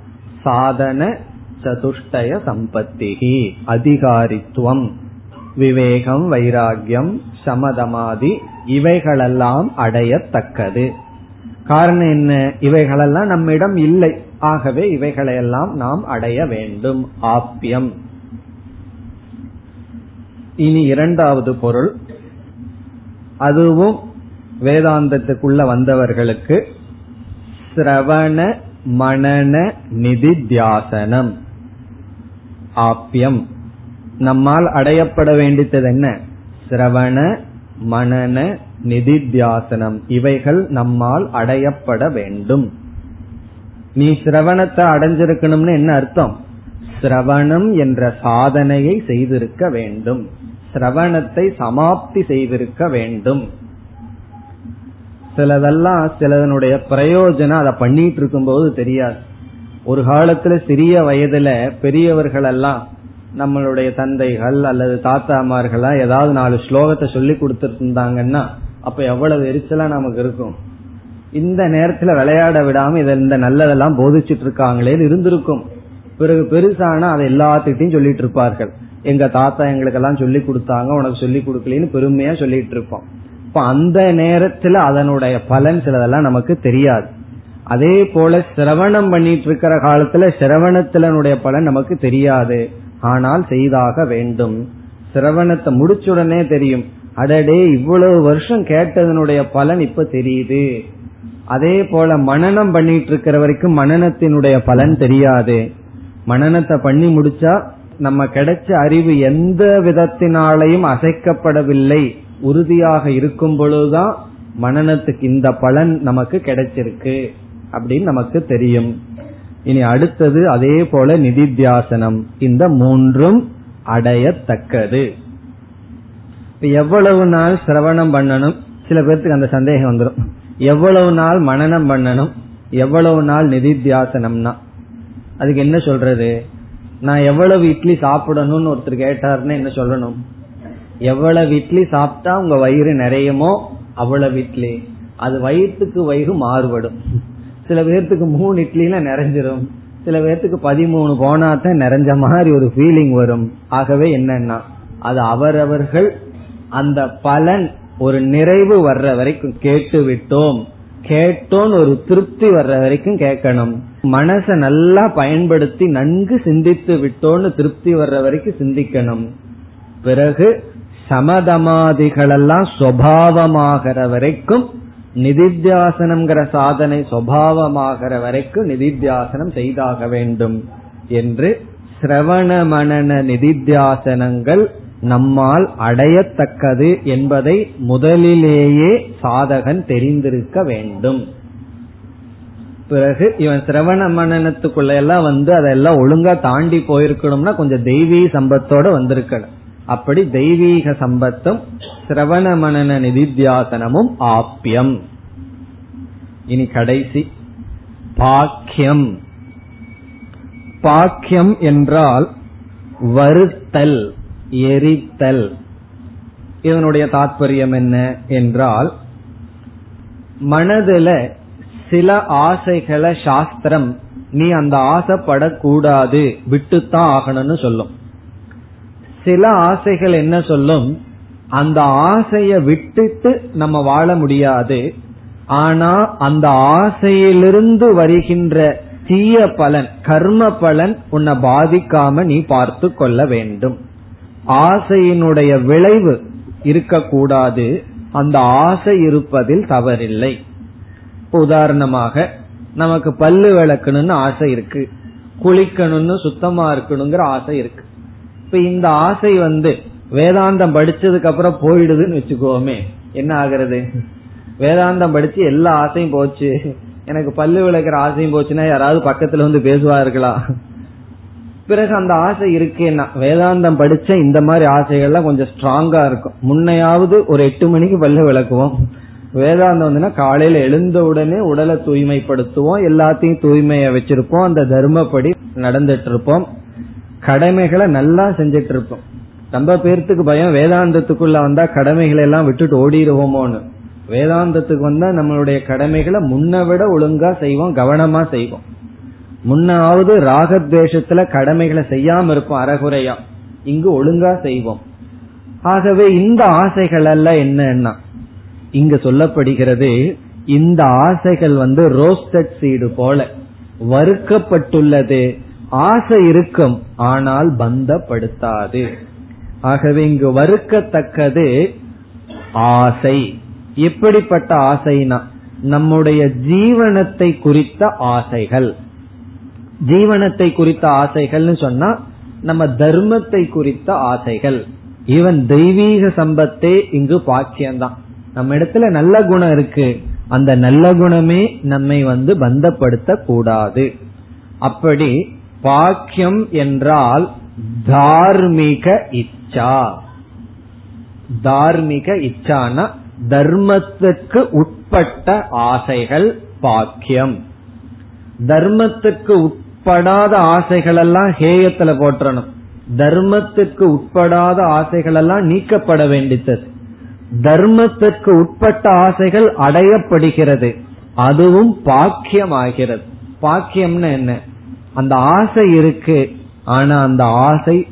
சாதன சதுஷ்டய சம்பத்திகி அதிகாரித்துவம் விவேகம் வைராகியம் சமதமாதி இவைகளெல்லாம் அடையத்தக்கது. காரணம் என்ன? இவைகளெல்லாம் நம்மிடம் இல்லை. ஆகவே இவைகளையெல்லாம் நாம் அடைய வேண்டும். ஆப்பியம் இனி இரண்டாவது பொருள். அதுவும் வேதாந்தத்துக்குள்ள வந்தவர்களுக்கு சிரவண மனன நிதித்தியாசனம் ஆப்பியம் நம்மால் அடையப்பட வேண்டியது என்ன? சிரவண மனன நிதித்தியாசனம் இவைகள் நம்மால் அடையப்பட வேண்டும். நீ சிரவணத்தை அடைஞ்சிருக்கணும்னு என்ன அர்த்தம்? சிரவணம் என்ற சாதனையை செய்திருக்க வேண்டும். சிரவணத்தை சமாப்தி செய்திருக்க வேண்டும். சிலதெல்லாம் சிலதனுடைய பிரயோஜனம் அதை பண்ணிட்டு இருக்கும் போது தெரியாது. ஒரு காலத்துல சிறிய வயதுல பெரியவர்கள் எல்லாம் நம்மளுடைய தந்தைகள் அல்லது தாத்தாமார்களா ஏதாவது நாலு ஸ்லோகத்தை சொல்லி கொடுத்துருந்தாங்கன்னா அப்ப எவ்வளவு எரிச்சலா நமக்கு இருக்கும். இந்த நேரத்துல விளையாட விடாம இதை இந்த நல்லதெல்லாம் போதிச்சுட்டு இருக்காங்களேன்னு இருந்திருக்கும். பிறகு பெருசானா அதை எல்லாத்துக்கிட்டையும் சொல்லிட்டு இருப்பார்கள். எங்க தாத்தா எங்களுக்கெல்லாம் சொல்லி கொடுத்தாங்க உனக்கு சொல்லி கொடுக்கலன்னு பெருமையா சொல்லிட்டு இருப்போம். இப்ப அந்த நேரத்துல அதனுடைய பலன் சிலதெல்லாம் நமக்கு தெரியாது. அதே போல சிரவணம் பண்ணிட்டு இருக்கிற காலத்துல சிரவணத்தினுடைய பலன் நமக்கு தெரியாது. ஆனால் செய்தாக வேண்டும். சிரவணத்தை முடிச்சுடனே தெரியும். அடடே இவ்வளவு வருஷம் கேட்டதனுடைய பலன் இப்ப தெரியுது. அதே போல மனநம் பண்ணிட்டு இருக்கிற வரைக்கும் மனநத்தினுடைய பலன் தெரியாது. மனநத்தை பண்ணி முடிச்சா நம்ம கிடைச்ச அறிவு எந்த விதத்தினாலையும் அசைக்கப்படவில்லை. உறுதியாக இருக்கும் பொழுதுதான் மனநத்துக்கு இந்த பலன் நமக்கு கிடைச்சிருக்கு அப்படின்னு நமக்கு தெரியும். இனி அடுத்தது அதே போல நிதித்தியாசனம். இந்த மூன்றும் அடையத்தக்கது. எவ்வளவு நாள் சிரவணம் பண்ணணும்? சில பேர்த்துக்கு அந்த சந்தேகம் வந்துடும் எவ்வளவு நாள் மனநம் பண்ணணும்? எவ்வளவு நாள் நிதித்தியாசனம்னா? அதுக்கு என்ன சொல்றது? நான் எவ்வளவு இட்லி சாப்பிடணும்னு ஒருத்தர் கேட்டாருன்னு என்ன சொல்லணும்? எவ்வளவு இட்லி சாப்பிட்டா உங்க வயிறு நிறையுமோ அவ்வளவு இட்லி. அது வயிற்றுக்கு வயிறு மாறுபடும். சில பேர்த்துக்கு மூணு இட்லியில நிறைஞ்சிரும். சில பேர்த்துக்கு பதிமூணு போனாதான் நிறைஞ்ச மாதிரி ஒரு ஃபீலிங் வரும். ஆகவே என்னன்னா அது அவரவர்கள் அந்த பலன் ஒரு நிறைவு வர்ற வரைக்கும் கேட்டு விட்டோம் கேட்டோன்னு ஒரு திருப்தி வர்ற வரைக்கும் கேட்கணும். மனசை நல்லா பயன்படுத்தி நன்கு சிந்தித்து விட்டோன்னு திருப்தி வர்ற வரைக்கும் சிந்திக்கணும். பிறகு சமதமாதிகளெல்லாம் சுவாவமாகிற வரைக்கும் நிதித்தியாசனம்ங்கிற சாதனை சுவாவமாகிற வரைக்கும் நிதித்தியாசனம் செய்தாக வேண்டும் என்று சிரவண மனன நிதித்தியாசனங்கள் நம்மால் அடையத்தக்கது என்பதை முதலிலேயே சாதகன் தெரிந்திருக்க வேண்டும். பிறகு இவன் சிரவண மனநத்துக்குள்ள எல்லாம் வந்து அதெல்லாம் ஒழுங்கா தாண்டி போயிருக்கணும்னா கொஞ்சம் தெய்வீக சம்பத்தோட வந்திருக்கணும். அப்படி தெய்வீக சம்பத்தும் சிரவண மனன நிதித்தியாசனமும் ஆப்பியம் இனி கடைசி. பாக்கியம். பாக்கியம் என்றால் வருத்தல். எரித்தல். இதனுடைய தாற்பயம் என்ன என்றால் மனதுல சில ஆசைகளை சாஸ்திரம் நீ அந்த ஆசைப்படக்கூடாது விட்டுத்தான் ஆகணும்னு சொல்லும். சில ஆசைகள் என்ன சொல்லும்? அந்த ஆசைய விட்டுட்டு நம்ம வாழ முடியாது. ஆனா அந்த ஆசையிலிருந்து வருகின்ற தீய பலன் கர்ம பலன் உன்னை பாதிக்காம நீ பார்த்து கொள்ள வேண்டும். ஆசையினுடைய விளைவு இருக்கக்கூடாது. அந்த ஆசை இருப்பதில் தவறில்லை. உதாரணமாக நமக்கு பல்லு விளக்கணும்னு ஆசை இருக்கு. குளிக்கணும்னு சுத்தமா இருக்கணுங்கிற ஆசை இருக்கு. இப்ப இந்த ஆசை வந்து வேதாந்தம் படிச்சதுக்கு அப்புறம் போயிடுதுன்னு வச்சுக்கோமே. என்ன ஆகுறது? வேதாந்தம் படிச்சு எல்லா ஆசையும் போச்சு. எனக்கு பல்லு விளக்குற ஆசையும் போச்சுன்னா யாராவது பக்கத்துல வந்து பேசுவார்களா? பிறகு அந்த ஆசை இருக்கேன்னா வேதாந்தம் படிச்ச இந்த மாதிரி ஆசைகள்லாம் கொஞ்சம் ஸ்ட்ராங்கா இருக்கும். முன்னையாவது ஒரு எட்டு மணிக்கு பல்லு விளக்குவோம். வேதாந்தம் வந்துன்னா காலையில எழுந்த உடனே உடலை தூய்மைப்படுத்துவோம். எல்லாத்தையும் தூய்மையை வச்சிருப்போம். அந்த தர்மப்படி நடந்துட்டு இருப்போம் கடமைகளை நல்லா செஞ்சிட்டு இருப்போம் ரொம்ப பேர்த்துக்கு பயம் வேதாந்தத்துக்குள்ள வந்தா கடமைகளை எல்லாம் விட்டுட்டு ஓடிடுவோமோன்னு வேதாந்தத்துக்கு வந்தா நம்மளுடைய கடமைகளை முன்ன விட ஒழுங்கா செய்வோம் கவனமா செய்வோம். முன்னாவது ராகத்வேஷத்துல கடமைகளை செய்யாம இருப்போம் அறகுறையா. இங்கு ஒழுங்கா செய்வோம். ஆகவே இந்த ஆசைகள் அல்ல என்னன்னா இங்க சொல்லப்படுகிறது இந்த ஆசைகள் வந்து ரோஸ்டட் சீடு போல வறுக்கப்பட்டுள்ளது. ஆசை இருக்கும் ஆனால் பந்தப்படுத்தாது. ஆகவே இங்கு வறுக்கத்தக்கது ஆசை. எப்படிப்பட்ட ஆசைனா நம்முடைய ஜீவனத்தை குறித்த ஆசைகள். ஜீவனத்தை குறித்த ஆசைகள்னு சொன்னா நம்ம தர்மத்தை குறித்த ஆசைகள். ஈவன் தெய்வீக சம்பத்தே இங்கு பாக்கியம்தான் நம்ம இடத்துல நல்ல குணம் இருக்கு. அந்த நல்ல குணமே நம்மை வந்து பந்தப்படுத்த கூடாது அப்படி பாக்கியம் என்றால் தார்மீக இச்சா. தார்மீக இச்சான தர்மத்துக்கு உட்பட்ட ஆசைகள் பாக்கியம். தர்மத்துக்கு உட்படாத ஆசைகளெல்லாம் ஹேயத்துல போற்றணும். தர்மத்துக்கு உட்படாத ஆசைகளெல்லாம் நீக்கப்பட வேண்டித்தது. தர்மத்திற்கு உட்பட்ட ஆசைகள் அடையப்படுகிறது. அதுவும் பாக்கியம் ஆகிறது பாக்கியம்னு என்ன? அந்த ஆசை இருக்கு ஆனா அந்த ஆசை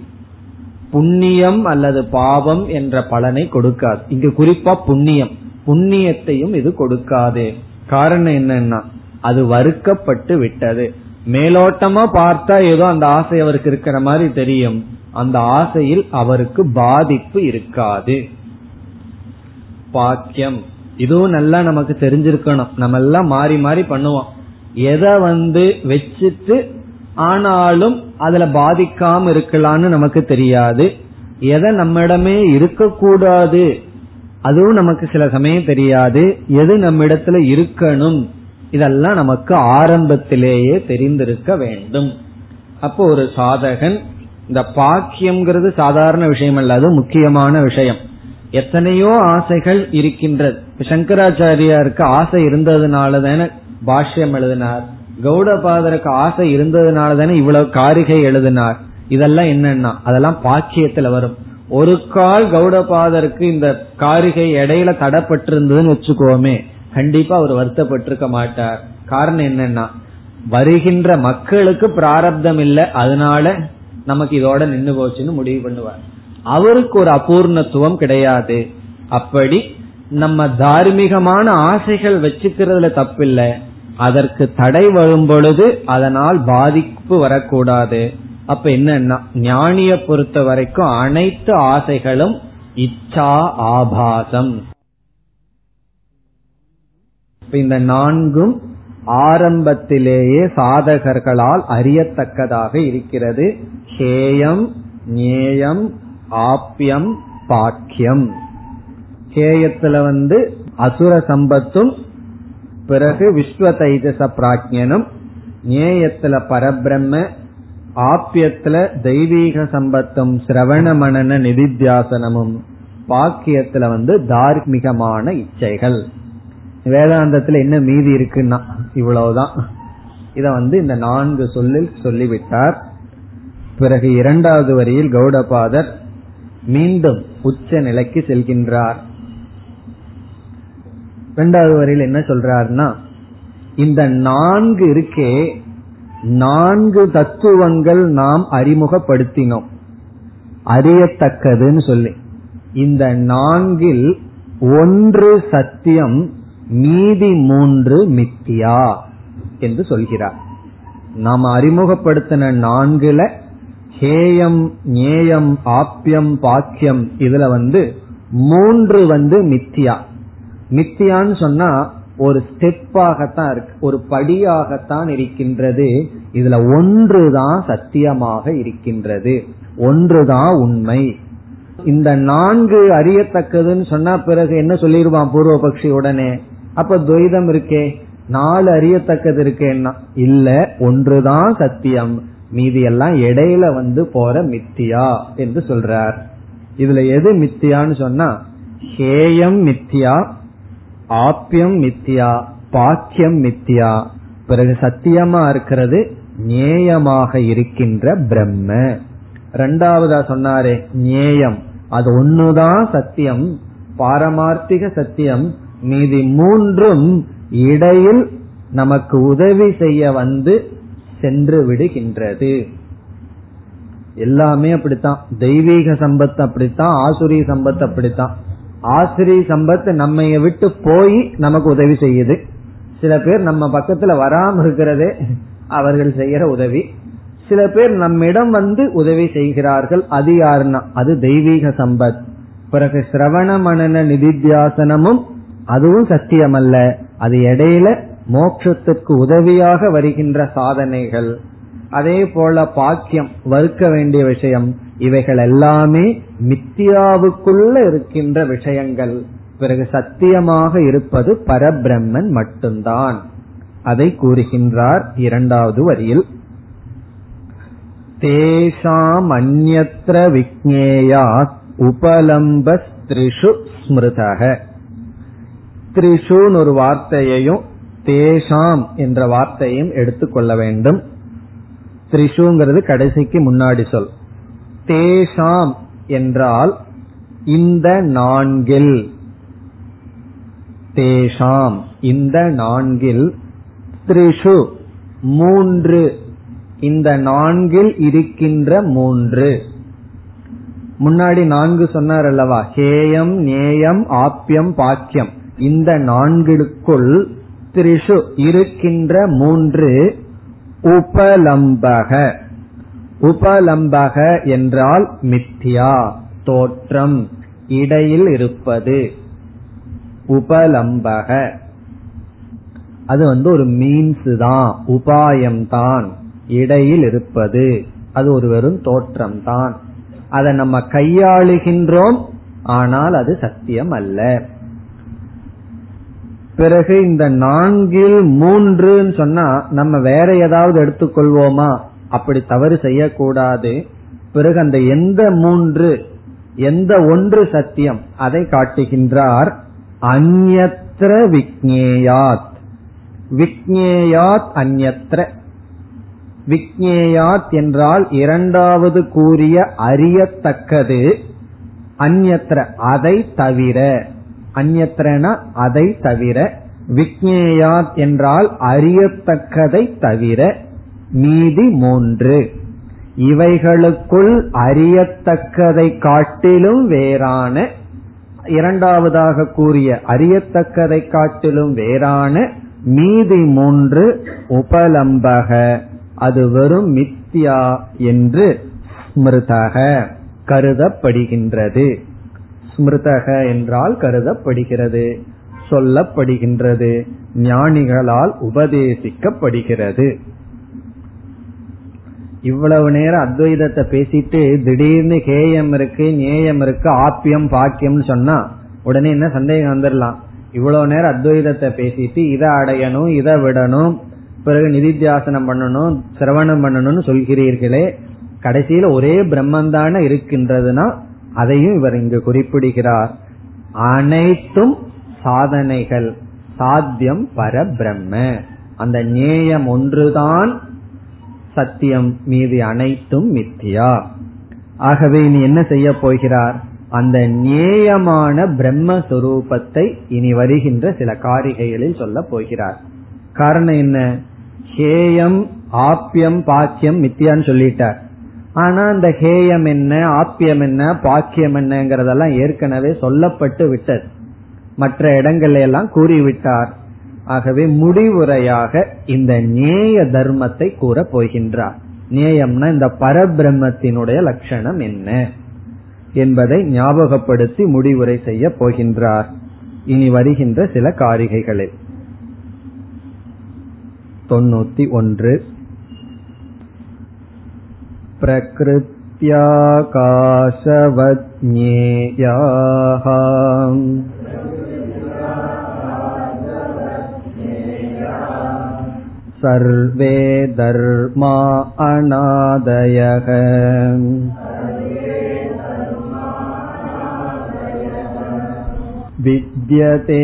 புண்ணியம் அல்லது பாவம் என்ற பலனை கொடுக்காது. இங்கு குறிப்பா புண்ணியம். புண்ணியத்தையும் இது கொடுக்காது. காரணம் என்னன்னா அது வறுக்கப்பட்டு விட்டது. மேலோட்டமா பார்த்தா ஏதோ அந்த ஆசை அவருக்கு இருக்கிற மாதிரி தெரியும். அந்த ஆசையில் அவருக்கு பாதிப்பு இருக்காது. பாக்கியம். இதுவும் நல்லா நமக்கு தெரிஞ்சிருக்கணும். நம்ம எல்லாம் மாறி மாறி பண்ணுவோம். எதை வந்து வச்சுட்டு ஆனாலும் அதுல பாதிக்காம இருக்கலாம்னு நமக்கு தெரியாது. எதை நம்மிடமே இருக்கக்கூடாது. அதுவும் நமக்கு சில சமயம் தெரியாது. எது நம்மிடத்துல இருக்கணும்? இதெல்லாம் நமக்கு ஆரம்பத்திலேயே தெரிந்திருக்க வேண்டும். அப்போ ஒரு சாதகன் இந்த பாக்கியம்ங்கிறது சாதாரண விஷயம் அல்ல அது முக்கியமான விஷயம். எத்தனையோ ஆசைகள் இருக்கின்றது. சங்கராச்சாரியாருக்கு ஆசை இருந்ததுனால தானே பாஷ்யம் எழுதினார். கௌடபாதருக்கு ஆசை இருந்ததுனால தானே இவ்வளவு காரிகை எழுதினார். இதெல்லாம் என்னன்னா அதெல்லாம் பாக்கியத்துல வரும். ஒரு கால் கௌடபாதருக்கு இந்த காரிகை இடையில தடப்பட்டிருந்ததுன்னு வச்சுக்கோமே கண்டிப்பா அவர் வருத்தப்பட்டிருக்க மாட்டார். காரணம் என்னன்னா வருகின்ற மக்களுக்கு பிராரப்தம் இல்லை அதனால நமக்கு இதோட நின்று போச்சுன்னு முடிவு பண்ணுவார். அவருக்கு ஒரு அபூர்ணத்துவம் கிடையாது. அப்படி நம்ம தார்மீகமான ஆசைகள் வச்சுக்கிறதுல தப்பில்லை. அதற்கு தடை வரும் பொழுது அதனால் பாதிப்பு வரக்கூடாது. அப்ப என்னன்னா ஞானிய பொறுத்த வரைக்கும் அனைத்து ஆசைகளும் இச்சா ஆபாசம். இந்த நான்கும் ஆரம்பத்திலேயே சாதகர்களால் அறியத்தக்கதாக இருக்கிறது. ஹேயம் நேயம் ஆப்யம் பாக்கியம். ஹேயத்துல வந்து அசுர சம்பத்தும் பிறகு விஸ்வ தைஜச பிராஜ்யனும் நேயத்துல பரபிரம்ம ஆப்பியத்துல தெய்வீக சம்பத்தும் சிரவண மனன நிதித்தியாசனமும் பாக்கியத்துல வந்து தார்மீகமான இச்சைகள். வேதாந்தத்துல என்ன மீதி இருக்குன்னா? இவ்வளவுதான். இத வந்து இந்த நான்கு சொல்லில் சொல்லிவிட்டார். பிறகு இரண்டாவது வரியில் கௌடபாதர் மீண்டும் உச்ச நிலைக்கு செல்கின்றார். இரண்டாவது வரையில் என்ன சொல்றாருன்னா இந்த நான்கு இருக்கே நான்கு தத்துவங்கள் நாம் அறிமுகப்படுத்தினோம். அறியத்தக்கதுன்னு சொல்லி. இந்த நான்கில் ஒன்று சத்தியம் மீதி மூன்று மித்தியா என்று சொல்கிறார். நாம் அறிமுகப்படுத்தின நான்குல ஹேயம் நேயம் ஆப்பியம் பாக்கியம் இதுல வந்து மூன்று வந்து மித்தியா. மித்தியான்னு சொன்னா ஒரு ஸ்டெப்பாகத்தான் இருக்கு ஒரு படியாகத்தான் இருக்கின்றது. இதுல ஒன்றுதான் சத்தியமாக இருக்கின்றது ஒன்றுதான் உண்மை. இந்த நான்கு அறியத்தக்கதுன்னு சொன்னா பிறகு என்ன சொல்லிடுவான் பூர்வபக்ஷி உடனே? அப்ப துவைதம் இருக்கே. நாலு அறியத்தக்கது இருக்கேன்னா இல்ல ஒன்றுதான் சத்தியம். மீதி எல்லாம் இடையில வந்து போற மித்தியா என்று சொல்றார். இதுல எது மித்தியான்னு சொன்னா ஹேயம் மித்தியா ஆப்பியம் மித்தியா பாக்கியம் மித்தியா. பிறகு சத்தியமா இருக்கிறது நேயமாக இருக்கின்ற பிரம்ம. ரெண்டாவதா சொன்னாரே நேயம் அது ஒண்ணுதான் சத்தியம். பாரமார்த்திக சத்தியம். மீதி மூன்றும் இடையில் நமக்கு உதவி செய்ய வந்து சென்று விடுகின்றது. எல்லாமே அப்படித்தான். தெய்வீக சம்பத்து அப்படித்தான் ஆசுரிய சம்பத்து அப்படித்தான். ஆசிரிய சம்பத்து நம்ம விட்டு போய் நமக்கு உதவி செய்யுது. சில பேர் நம்ம பக்கத்துல வராம இருக்கிறதே அவர்கள் செய்யற உதவி. சில பேர் நம்மிடம் வந்து உதவி செய்கிறார்கள். அது யாருன்னா? அது தெய்வீக சம்பத். பிறகு சிரவண மனன நிதித்தியாசனமும் அதுவும் சத்தியம் அல்ல அது இடையில மோட்சத்துக்கு உதவியாக வருகின்ற சாதனைகள். அதே போல பாக்கியம் வறுக்க வேண்டிய விஷயம் இவைகள் எல்லாமே மித்தியாவுக்குள்ள இருக்கின்ற விஷயங்கள். பிறகு சத்தியமாக இருப்பது பரபிரம்மன் மட்டும்தான். அதை கூறுகின்றார் இரண்டாவது வரியில். தேசாம் அந்நத்திர விக்னேயா உபலம்ப ஸ்மிருதக. த்ரிஷூன் ஒரு வார்த்தையையும் தேஷாம் என்ற வார்த்தையும் எடுத்துக்கொள்ள வேண்டும். த்ரிஷுங்கிறது கடைசிக்கு முன்னாடி சொல். தேஷாம் என்றால் இந்த நான்கில். தேஷாம் இந்த நான்கில். த்ரிஷு மூன்று. இந்த நான்கில் இருக்கின்ற மூன்று. முன்னாடி நான்கு சொன்னார் அல்லவா? ஹேயம் நேயம் ஆப்பியம் பாக்கியம். இந்த நான்கிற்குள் த்ரிஷு இருக்கின்ற மூன்று உபலம்பக. உபலம்பக என்றால் மித்யா தோற்றம் இடையில் இருப்பது. உபலம்பக. அது வந்து ஒரு மீன்ஸ் தான் உபாயம் தான் இடையில் இருப்பது. அது ஒரு வெறும் தோற்றம் தான் அதை நம்ம கையாளுகின்றோம் ஆனால் அது சத்தியம் அல்ல. பிறகு இந்த நான்கில் மூன்றுன்னு சொன்னா நம்ம வேற ஏதாவது எடுத்துக்கொள்வோமா? அப்படி தவறு செய்யக்கூடாது. பிறகு அந்த எந்த மூன்று எந்த ஒன்று சத்தியம் அதை காட்டுகின்றார். அந்யத்ர விக்னேயாத் விக்னேயாத் அந்யத்ர விக்னேயாத் என்றால் இரண்டாவது கூறிய அறியத்தக்கது. அந்யத்ர அதை தவிர. அந்யத்ரன அதை தவிர விக்னேயாத் என்றால் அறியத்தக்கதை தவிர மீதி மூன்று. இவைகளுக்குள் அறியத்தக்கதை காட்டிலும் வேறான இரண்டாவதாக கூறிய அறியத்தக்கதை காட்டிலும் வேறான மீதி மூன்று உபலம்பக. அது வெறும் மித்யா என்று ஸ்மிருதக கருதப்படுகின்றது. ஸ்மிருதக என்றால் கருதப்படுகிறது சொல்லப்படுகின்றது ஞானிகளால் உபதேசிக்கப்படுகிறது. இவ்வளவு நேரம் அத்வைதத்தை பேசிட்டு திடீர்னு கேயம் இருக்கு நேயம் இருக்கு ஆப்பியம் பாக்கியம்னு சொன்னா உடனே என்ன சந்தேகம் வந்துடலாம் இவ்வளவு நேரம் அத்வைதத்தை பேசிட்டு இதை அடையணும் இதை விடணும் பிறகு நிதித்தியாசனம் பண்ணணும் சிரவணம் பண்ணணும்னு சொல்கிறீர்களே கடைசியில ஒரே பிரம்மந்தான இருக்கின்றதுன்னா அதையும் இவர் இங்கு குறிப்பிடுகிறார். அனைத்தும் சாதனைகள். சாத்தியம் பரபிரம்ம. அந்த நேயம் ஒன்றுதான் சத்தியம் மீதி அனைத்தும் மித்தியா. ஆகவே இனி என்ன செய்ய போகிறார்? அந்த நேயமான பிரம்மஸ்வரூபத்தை இனி வருகின்ற சில காரிகைகளில் சொல்ல போகிறார். காரணம் என்ன? ஹேயம் ஆப்பியம் பாக்கியம் மித்தியான்னு சொல்லிட்டார். ஆனா அந்த ஹேயம் என்ன ஆப்பியம் என்ன பாக்கியம் என்னங்கிறதெல்லாம் ஏற்கனவே சொல்லப்பட்டு விட்டது. மற்ற இடங்கள்ல எல்லாம் கூறிவிட்டார். ஆகவே முடிவுரையாக இந்த நேய தர்மத்தை கூற போகின்றார். நேயம்னா இந்த பரபிரம்மத்தினுடைய லட்சணம் என்ன என்பதை ஞாபகப்படுத்தி முடிவுரை செய்ய போகின்றார். இனி வருகின்ற சில காரிகைகளில். தொண்ணூத்தி ஒன்று प्रकृत्याकाशवज्ञेयाः सर्वे धर्मा अनादयः विद्यते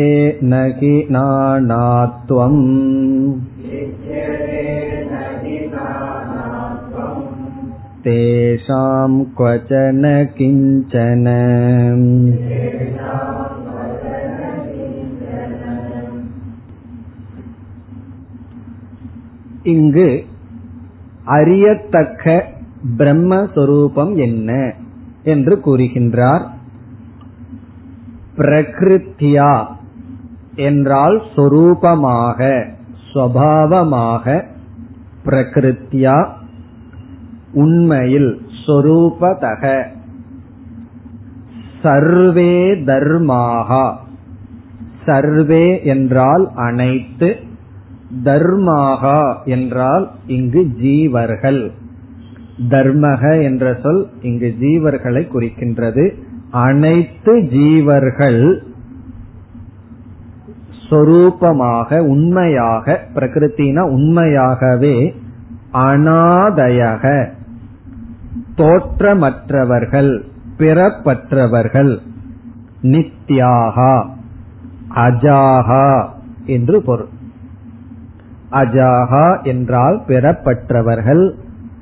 न हि नानात्वम् तेषां क्वचन किञ्चन இங்கு அறியத்தக்க பிரம்மஸ்வரூபம் என்ன என்று கூறுகின்றார் பிரகிருத்தியா என்றால் சொரூபமாக ஸ்வபாவமாக பிரகிருத்தியா உண்மையில் சொரூபதக. சர்வே தர்மாகா. சர்வே என்றால் அனைத்து தர்மாகா என்றால் இங்கு ஜீவர்கள். தர்மக என்ற சொல் இங்கு ஜீவர்களை குறிக்கின்றது. அனைத்து ஜீவர்கள் சொரூபமாக உண்மையாக பிரகிருத்தினா உண்மையாகவே அனாதயக. தோற்றமற்றவர்கள் பிறப்பற்றவர்கள் நித்யாகா அஜாகா என்று பொருள். அஜாகா என்றால் பிறப்பற்றவர்கள்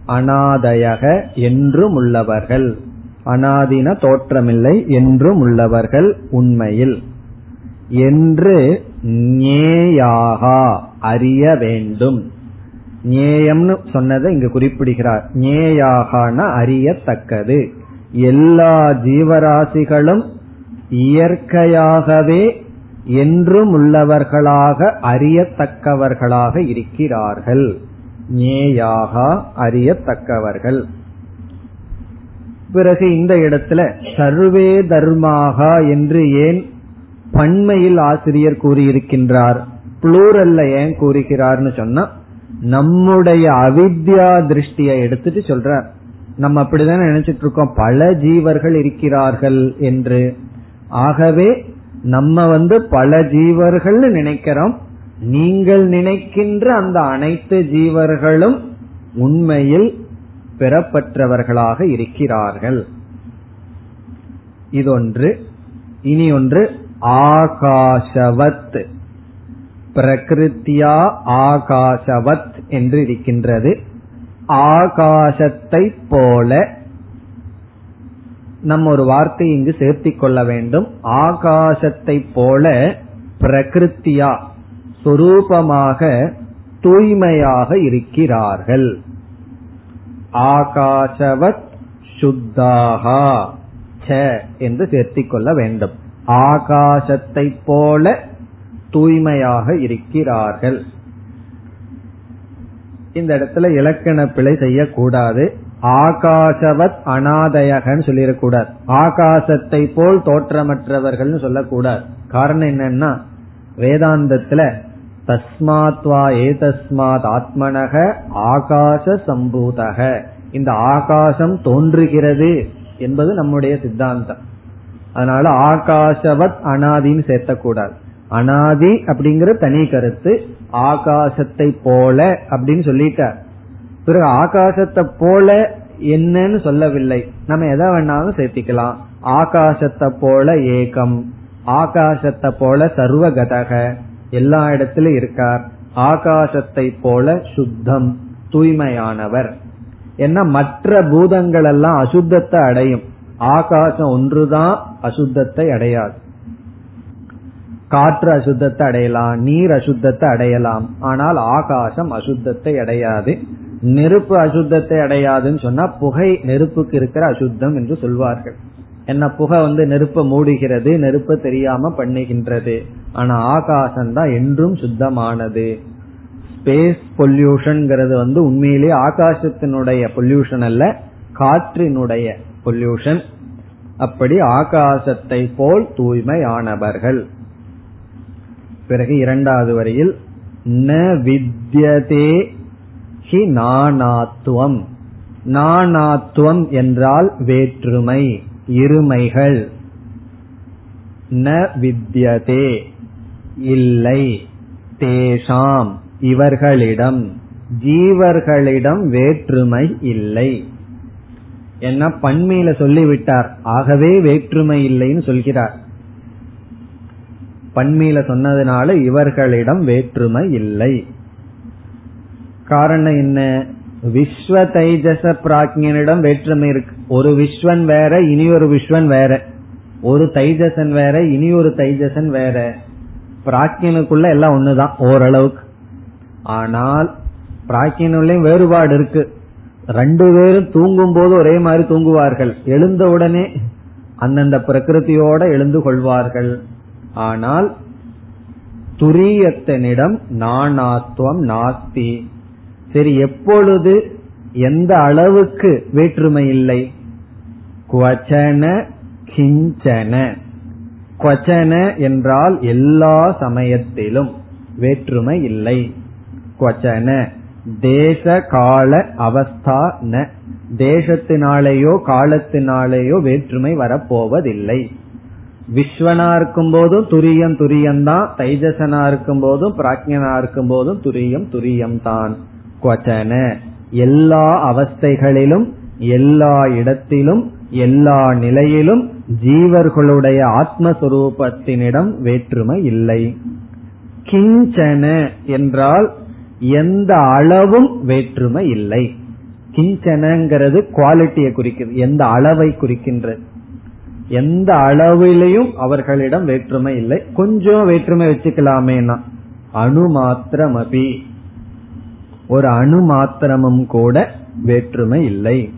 அனாதயக என்றும் உள்ளவர்கள். அனாதின தோற்றமில்லை என்றும் உள்ளவர்கள் உண்மையில். என்று ஞேயாகா அறிய வேண்டும். ஞேயம்னு சொன்னதை இங்கு குறிப்பிடுகிறார். ஞேயாகான அறியத்தக்கது. எல்லா ஜீவராசிகளும் இயற்கையாகவே என்றும் உள்ளவர்களாக அறியத்தக்கவர்களாக இருக்கிறார்கள். ஞேயாக அறியத்தக்கவர்கள். பிறகு இந்த இடத்துல சர்வே தர்மாகா என்று ஏன் பண்மையில் ஆசிரியர் கூறியிருக்கின்றார். புளூரல்ல ஏன் கூறுகிறார்னு சொன்னா நம்முடைய அவித்யா திருஷ்டியை எடுத்துட்டு சொல்றார். நம்ம அப்படிதான் நினைச்சிட்டு இருக்கோம் பல ஜீவர்கள் இருக்கிறார்கள் என்று. ஆகவே நம்ம வந்து பல ஜீவர்கள் நினைக்கிறோம். நீங்கள் நினைக்கின்ற அந்த அனைத்து ஜீவர்களும் உண்மையில் பெறப்பற்றவர்களாக இருக்கிறார்கள். இதொன்று இனி ஒன்று. ஆகாஷவத். பிரகிருத்தியா ஆகாஷவத் என்று இருக்கின்றது ஆகாசத்தை போல நம்ம ஒரு வார்த்தை இங்கு சேர்த்தி கொள்ள வேண்டும். ஆகாசத்தை போல பிரகிருத்தியா சொரூபமாக தூய்மையாக இருக்கிறார்கள். ஆகாசவத் சுத்தாகா ச என்று சேர்த்திக் கொள்ள வேண்டும். ஆகாசத்தை போல தூய்மையாக இருக்கிறார்கள். இந்த இடத்துல இலக்கண பிழை செய்யக்கூடாது. ஆகாசவத் அனாதயகன்னு சொல்லிடக்கூடாது. ஆகாசத்தை போல் தோற்றமற்றவர்கள் சொல்லக்கூடாது. காரணம் என்னன்னா வேதாந்தத்துல தஸ்மாத்வா ஏதஸ்மாத் ஆத்மனக ஆகாச சம்பூதக. இந்த ஆகாசம் தோன்றுகிறது என்பது நம்முடைய சித்தாந்தம். அதனால ஆகாசவத் அனாதின்னு சேர்த்தக்கூடாது. அனாதி அப்படிங்கிற தனி கருத்து ஆகாசத்தை போல அப்படின்னு சொல்லிட்டார். பிறகு ஆகாசத்தை போல என்னன்னு சொல்லவில்லை. நம்ம எதை வேணாலும் சேர்த்திக்கலாம். ஆகாசத்தை போல ஏகம் ஆகாசத்தை போல சர்வகதக எல்லா இடத்திலும் இருக்கார். ஆகாசத்தை போல சுத்தம் தூய்மையானவர். ஏன்னா மற்ற பூதங்கள் எல்லாம் அசுத்தத்தை அடையும். ஆகாசம் ஒன்றுதான் அசுத்தத்தை அடையாது. காற்று அசுத்தத்தை அடையலாம் நீர் அசுத்தத்தை அடையலாம். ஆனால் ஆகாசம் அசுத்தத்தை அடையாது. நெருப்பு அசுத்தத்தை அடையாதுன்னு சொன்னா புகை நெருப்புக்கு இருக்கிற அசுத்தம் என்று சொல்வார்கள். என்ன புகை வந்து நெருப்பை மூடுகிறது நெருப்பு தெரியாம பண்ணுகின்றது. ஆனா ஆகாசம் தான் என்றும் சுத்தமானது. ஸ்பேஸ் பொல்யூஷன் வந்து உண்மையிலேயே ஆகாசத்தினுடைய பொல்யூஷன் அல்ல காற்றினுடைய பொல்யூஷன் அப்படி ஆகாசத்தை போல் தூய்மையானவர்கள். பிறகு இரண்டாவது வரியில் ந வித்யதே ஹி நானாத்துவம் நானாத்துவம் என்றால் வேற்றுமை இருமைகள். ந வித்யதே இல்லை தேஷாம் இவர்களிடம் ஜீவர்களிடம் வேற்றுமை இல்லை. என்ன பண்மையில சொல்லிவிட்டார். ஆகவே வேற்றுமை இல்லைன்னு சொல்கிறார். பன்மையில சொன்னதுனால இவர்களிடம் வேற்றுமை இல்லை. காரணம் என்ன? விஸ்வ தைஜச பிராஜ்யனிடம் வேற்றுமை இருக்கு. ஒரு விஸ்வன் வேற இனி ஒரு விஸ்வன் வேற. ஒரு தைஜசன் வேற இனி ஒரு தைஜசன் வேற. பிராக்கியனுக்குள்ள எல்லாம் ஒண்ணுதான் ஓரளவுக்கு. ஆனால் பிராக்கியனுள்ளயும் வேறுபாடு இருக்கு. ரெண்டு பேரும் தூங்கும் போது ஒரே மாதிரி தூங்குவார்கள். எழுந்த உடனே அந்தந்த பிரகிருத்தியோட எழுந்து கொள்வார்கள். ஆனால் துரியத்தனிடம் நானாத்துவம் நாஸ்தி. சரி எப்பொழுது எந்த அளவுக்கு வேற்றுமை இல்லை? குவச்சன கிஞ்சன. குவச்சன என்றால் எல்லா சமயத்திலும் வேற்றுமை இல்லை. குவச்சன தேச கால அவஸ்தா ந. தேசத்தினாலேயோ காலத்தினாலேயோ வேற்றுமை வரப்போவதில்லை. விஸ்வனா இருக்கும் போதும் துரியம் துரியம் தான் தைஜசனா இருக்கும் போதும் பிராஜ்யனா இருக்கும் போதும் துரியம் துரியம் தான் குவச்சன. எல்லா அவஸ்தைகளிலும் எல்லா இடத்திலும் எல்லா நிலையிலும் ஜீவர்களுடைய ஆத்மஸ்வரூபத்தினிடம் வேற்றுமை இல்லை. கிஞ்சன என்றால் எந்த அளவும் வேற்றுமை இல்லை. கிஞ்சனங்கிறது குவாலிட்டியை குறிக்கிறது எந்த அளவை குறிக்கின்றது? எந்த அளவிலையும் அவர்களிடம் வேற்றுமை இல்லை. கொஞ்சம் வேற்றுமை வச்சுக்கலாமேனா? அணு மாத்திரமபி ஒரு அணு மாத்திரமும் கூட வேற்றுமை இல்லை.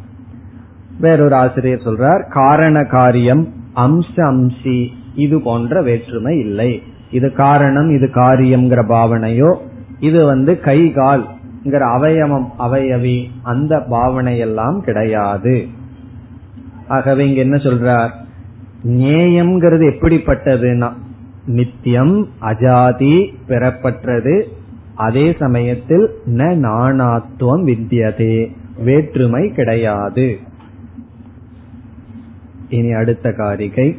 வேறொரு ஆசிரியர் சொல்றார் காரண காரியம் அம்ச அம்சி இது போன்ற வேற்றுமை இல்லை. இது காரணம் இது காரியம்ங்கிற பாவனையோ இது வந்து கை கால் அவயவம் அவயவி அந்த பாவனையெல்லாம் கிடையாது. ஆகவே இங்க என்ன சொல்றார்? நேயம்ங்கிறது எப்படிப்பட்டதுன்னா நித்தியம் அஜாதி பெறப்பட்டது அதே சமயத்தில் ந நாணாத்துவம் வித்தியதே. வேற்றுமை கிடையாது. இனி அடுத்த காரிகை.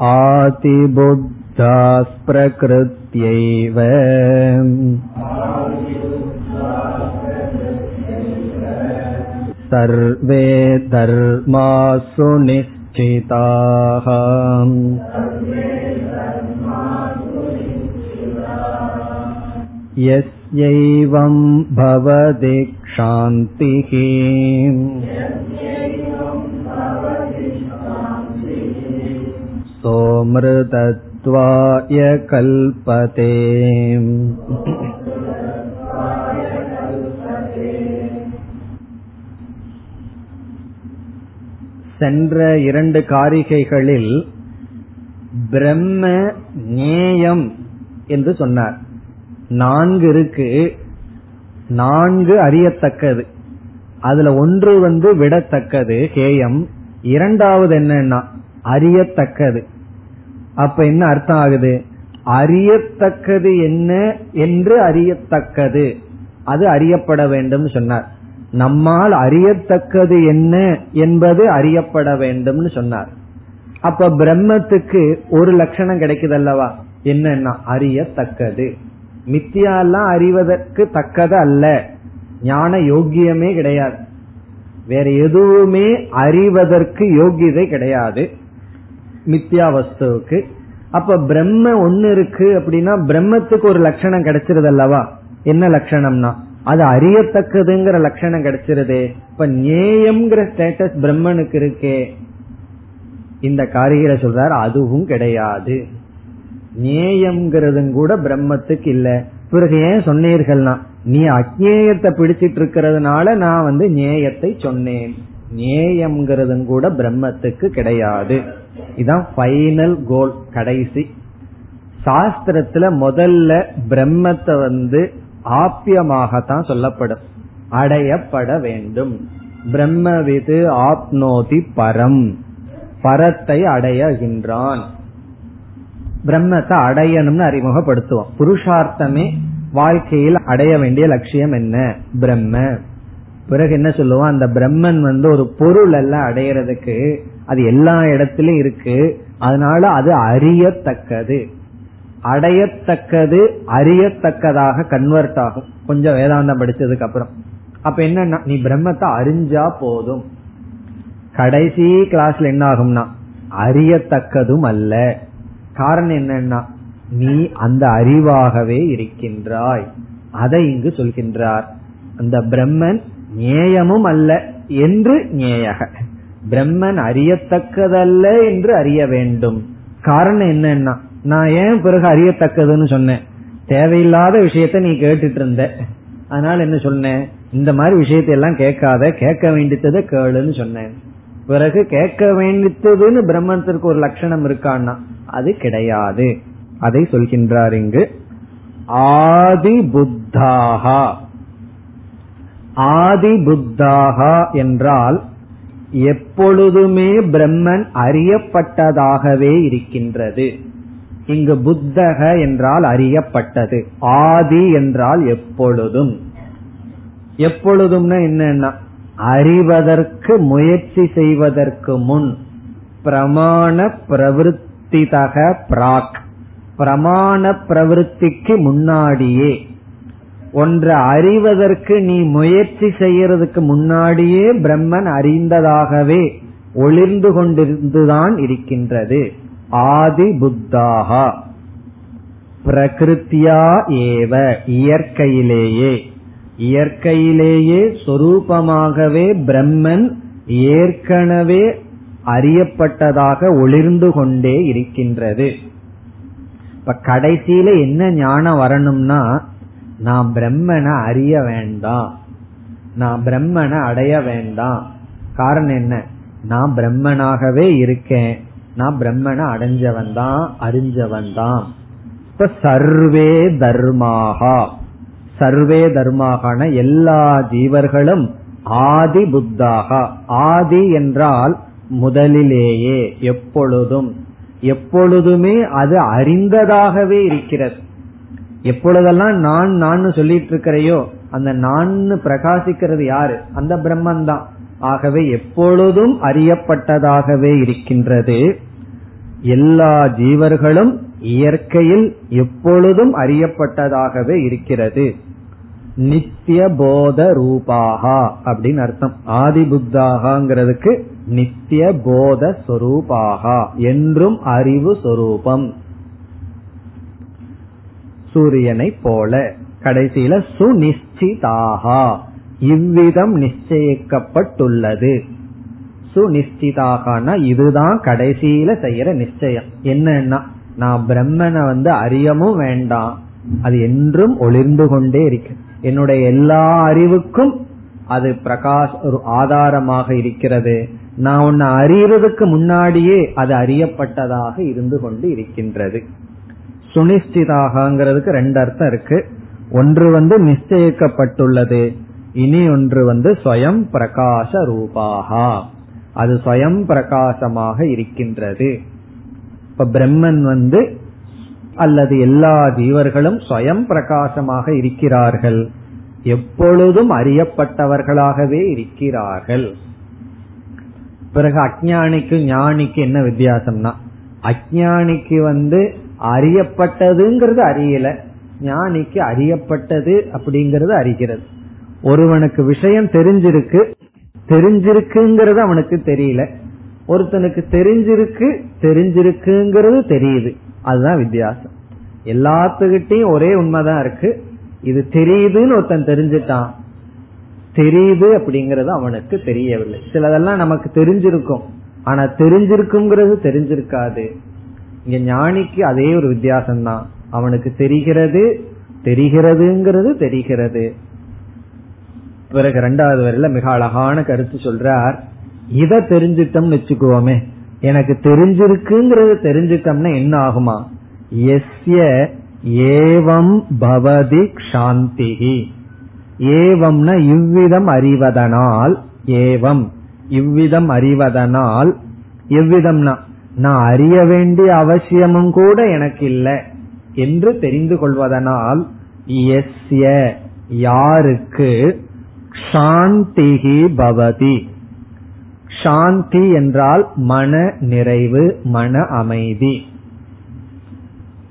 ஆதிபுத்தாஸ்பிரகிருத்யைவ. सर्वे धर्मासु निश्चिताः यस्यैवं भवति क्षान्तिः सोमृतत्वाय कल्पते சென்ற இரண்டு காரிகைகளில் பிரம்ம நேயம் என்று சொன்னார். நான்கு இருக்கு. நான்கு அறியத்தக்கது. அதுல ஒன்று வந்து விடத்தக்கது ஹேயம். இரண்டாவது என்னன்னா அறியத்தக்கது. அப்ப என்ன அர்த்தம் ஆகுது? அறியத்தக்கது என்ன? என்று அறியத்தக்கது. அது அறியப்பட வேண்டும் சொன்னார். நம்மால் அறியத்தக்கது என்ன என்பது அறியப்பட வேண்டும்னு சொன்னார். அப்ப பிரம்மத்துக்கு ஒரு லட்சணம் கிடைக்குது அல்லவா என்னன்னா அறியத்தக்கது. மித்தியாலாம் அறிவதற்கு தக்கது அல்ல. ஞான யோக்கியமே கிடையாது. வேற எதுவுமே அறிவதற்கு யோகியதை கிடையாது. மித்யா வஸ்துவுக்கு. அப்ப பிரம்ம ஒன்னு இருக்கு அப்படின்னா பிரம்மத்துக்கு ஒரு லட்சணம் கிடைச்சிருது அல்லவா என்ன லட்சணம்னா அது அறியத்தக்கதுங்கிற லட்சணம் கிடைச்சிருது. இப்ப நேயம்ங்கிற ஸ்டேட்டஸ் பிரம்மனுக்கு இருக்கே. இந்த காரியில சொல்றார் அதுவும் கிடையாது. நேயம்ங்கிறதும் கூட பிரம்மத்துக்கு இல்ல. பிறகு ஏன் சொன்னீர்கள்னா நீ அஜேயத்தை பிடிச்சிட்டு இருக்கிறதுனால நான் வந்து நேயத்தை சொன்னேன். நேயம்ங்கிறதும் கூட பிரம்மத்துக்கு கிடையாது. இதுதான் ஃபைனல் கோல் கடைசி. சாஸ்திரத்துல முதல்ல பிரம்மத்தை வந்து ஆப்பியமாகத்தான் சொல்லப்படும். அடையப்பட வேண்டும். பிரம்மவிது ஆப்னோதி பரம். பரத்தை அடையகின்றான். பிரம்மத்தை அடையணும்னு அறிமுகப்படுத்துவோம். புருஷார்த்தமே வாழ்க்கையில் அடைய வேண்டிய லட்சியம் என்ன? பிரம்ம. பிறகு என்ன சொல்லுவோம்? அந்த பிரம்மன் வந்து ஒரு பொருள் எல்லாம் அடையிறதுக்கு. அது எல்லா இடத்திலும் இருக்கு. அதனால அது அறியத்தக்கது. அடையத்தக்கது அறியத்தக்கதாக கன்வெர்ட் ஆகும். கொஞ்சம் வேதாந்தம் படிச்சதுக்கு அப்புறம். அப்ப என்ன நீ பிரம்மத்தை அறிஞ்சா போதும். கடைசி கிளாஸ்ல என்ன ஆகும்னா அறியத்தக்கதும் அல்ல. காரணம் என்னன்னா நீ அந்த அறிவாகவே இருக்கின்றாய். அதை இங்கு சொல்கின்றார். அந்த பிரம்மன் நேயமும் அல்ல என்று நேயக பிரம்மன் அறியத்தக்கதல்ல என்று அறிய வேண்டும். காரணம் என்னன்னா நான் ஏன் பிறகு அறியத்தக்கதுன்னு சொன்னேன். தேவையில்லாத விஷயத்த நீ கேட்டுட்டு இருந்த அதனால என்ன சொன்னேன்? இந்த மாதிரி விஷயத்தையெல்லாம் கேட்காத கேட்க வேண்டியதை கேளுன்னு சொன்னேன். பிறகு கேட்க வேண்டியதுன்னு பிரம்மத்திற்கு ஒரு லட்சணம் இருக்கான்னா அது கிடையாது. அதை சொல்கின்றார் இங்கு ஆதி புத்தாகா ஆதி புத்தாகா என்றால் எப்பொழுதுமே பிரம்மன் அறியப்பட்டதாகவே இருக்கின்றது. இங்கு புத்தக என்றால் அறியப்பட்டது ஆதி என்றால் எப்பொழுதும். எப்பொழுதும்னா என்னன்னா அறிவதற்கு முயற்சி செய்வதற்கு முன் பிரமாண பிரவருத்திதக பிராக். பிரமாண பிரவருத்திக்கு முன்னாடியே ஒன்றை அறிவதற்கு நீ முயற்சி செய்யறதுக்கு முன்னாடியே பிரம்மன் அறிந்ததாகவே ஒளிர்ந்து கொண்டிருந்துதான் இருக்கின்றது. ஆதி புத்தாகா. பிரகிருத்தியா ஏவ இயற்கையிலேயே. இயற்கையிலேயே சொரூபமாகவே பிரம்மன் ஏற்கனவே அறியப்பட்டதாக ஒளிர்ந்து கொண்டே இருக்கின்றது. இப்ப கடைசியில என்ன ஞானம் வரணும்னா நான் பிரம்மனை அறிய வேண்டாம். நான் பிரம்மனை அடைய வேண்டாம். காரணம் என்ன? நான் பிரம்மனாகவே இருக்கேன். நான் பிரம்மனை அடைஞ்சவன் தான் அறிஞ்சவன் தான் இப்ப சர்வே தர்மாகா. சர்வே தர்மாகான எல்லா ஜீவர்களும் ஆதி புத்தாக. ஆதி என்றால் முதலிலேயே எப்பொழுதும். எப்பொழுதுமே அது அறிந்ததாகவே இருக்கிறது. எப்பொழுதெல்லாம் நான் நான் சொல்லிட்டு இருக்கிறையோ அந்த நான் பிரகாசிக்கிறது யாரு? அந்த பிரம்மன் தான் ஆகவே எப்பொழுதும் அறியப்பட்டதாகவே இருக்கின்றது. எல்லா ஜீவர்களும் இயற்கையில் எப்பொழுதும் அறியப்பட்டதாகவே இருக்கிறது. நித்திய போத ரூபாகா அப்படின்னு அர்த்தம். ஆதி புத்தாகாங்கிறதுக்கு நித்திய போத சொரூபாகா என்றும் அறிவு சொரூபம். சூரியனை போல கடைசியில சுனிச்சிதாகா இவ்விதம் நிச்சயிக்கப்பட்டுள்ளது. சுனிச்சிதாகனா இதுதான் கடைசியில செய்யற நிச்சயம். என்னன்னா நான் பிரம்மனை வந்து அறியவும் வேண்டாம். அது என்றும் ஒளிர்ந்து கொண்டே இருக்கு. என்னுடைய எல்லா அறிவுக்கும் அது பிரகாஷ் ஒரு ஆதாரமாக இருக்கிறது. நான் உன்னை அறியறதுக்கு முன்னாடியே அது அறியப்பட்டதாக இருந்து கொண்டு இருக்கின்றது. சுனிஷ்டிதாகங்கிறதுக்கு ரெண்டு அர்த்தம் இருக்கு. ஒன்று வந்து நிச்சயிக்கப்பட்டுள்ளது. இனி ஒன்று வந்து ஸ்வயம் பிரகாச ரூபாகா. அது ஸ்வயம் பிரகாசமாக இருக்கின்றது. இப்ப பிரம்மன் வந்து அல்லது எல்லா ஜீவர்களும் ஸ்வயம் பிரகாசமாக இருக்கிறார்கள். எப்பொழுதும் அறியப்பட்டவர்களாகவே இருக்கிறார்கள். பிறகு அஜானிக்கு ஞானிக்கு என்ன வித்தியாசம்னா அஜானிக்கு வந்து அறியப்பட்டதுங்கிறது அறியல ஞானிக்கு அறியப்பட்டது அப்படிங்கறது அறிகிறது. ஒருவனுக்கு விஷயம் தெரிஞ்சிருக்கு தெரிஞ்சிருக்குங்கிறது அவனுக்கு தெரியல. ஒருத்தனுக்கு தெரிஞ்சிருக்கு தெரிஞ்சிருக்குங்கிறது தெரியுது. அதுதான் வித்தியாசம். எல்லாத்துக்கிட்டையும் ஒரே உண்மைதான் இருக்கு. இது தெரியுதுன்னு ஒருத்தன் தெரிஞ்சிட்டான். தெரியுது அப்படிங்கறது அவனுக்கு தெரியவில்லை. சிலதெல்லாம் நமக்கு தெரிஞ்சிருக்கும். ஆனா தெரிஞ்சிருக்குங்கிறது தெரிஞ்சிருக்காது. இங்க ஞானிக்கு அதே ஒரு வித்தியாசம்தான். அவனுக்கு தெரிகிறது தெரிகிறதுங்கிறது தெரிகிறது. பிறகு ரெண்டாவது வரையில மிக அழகான கருத்து சொல்றார். இத தெரிஞ்சிட்டோம்னு வச்சுக்குவோமே எனக்கு தெரிஞ்சிருக்குங்கிறது தெரிஞ்சிட்டோம்னா என்ன ஆகுமா? எஸ்ய ஏவம் பவதி சாந்திகி ஏவம்னா இவ்விதம் அறிவதனால் ஏவம் இவ்விதம் அறிவதனால் எவ்விதம்னா நான் அறிய வேண்டிய அவசியமும் கூட எனக்கு இல்லை என்று தெரிந்து கொள்வதனால் எஸ்ய யாருக்கு சாந்திகி பவதி. சாந்தி என்றால் மன நிறைவு மன அமைதி.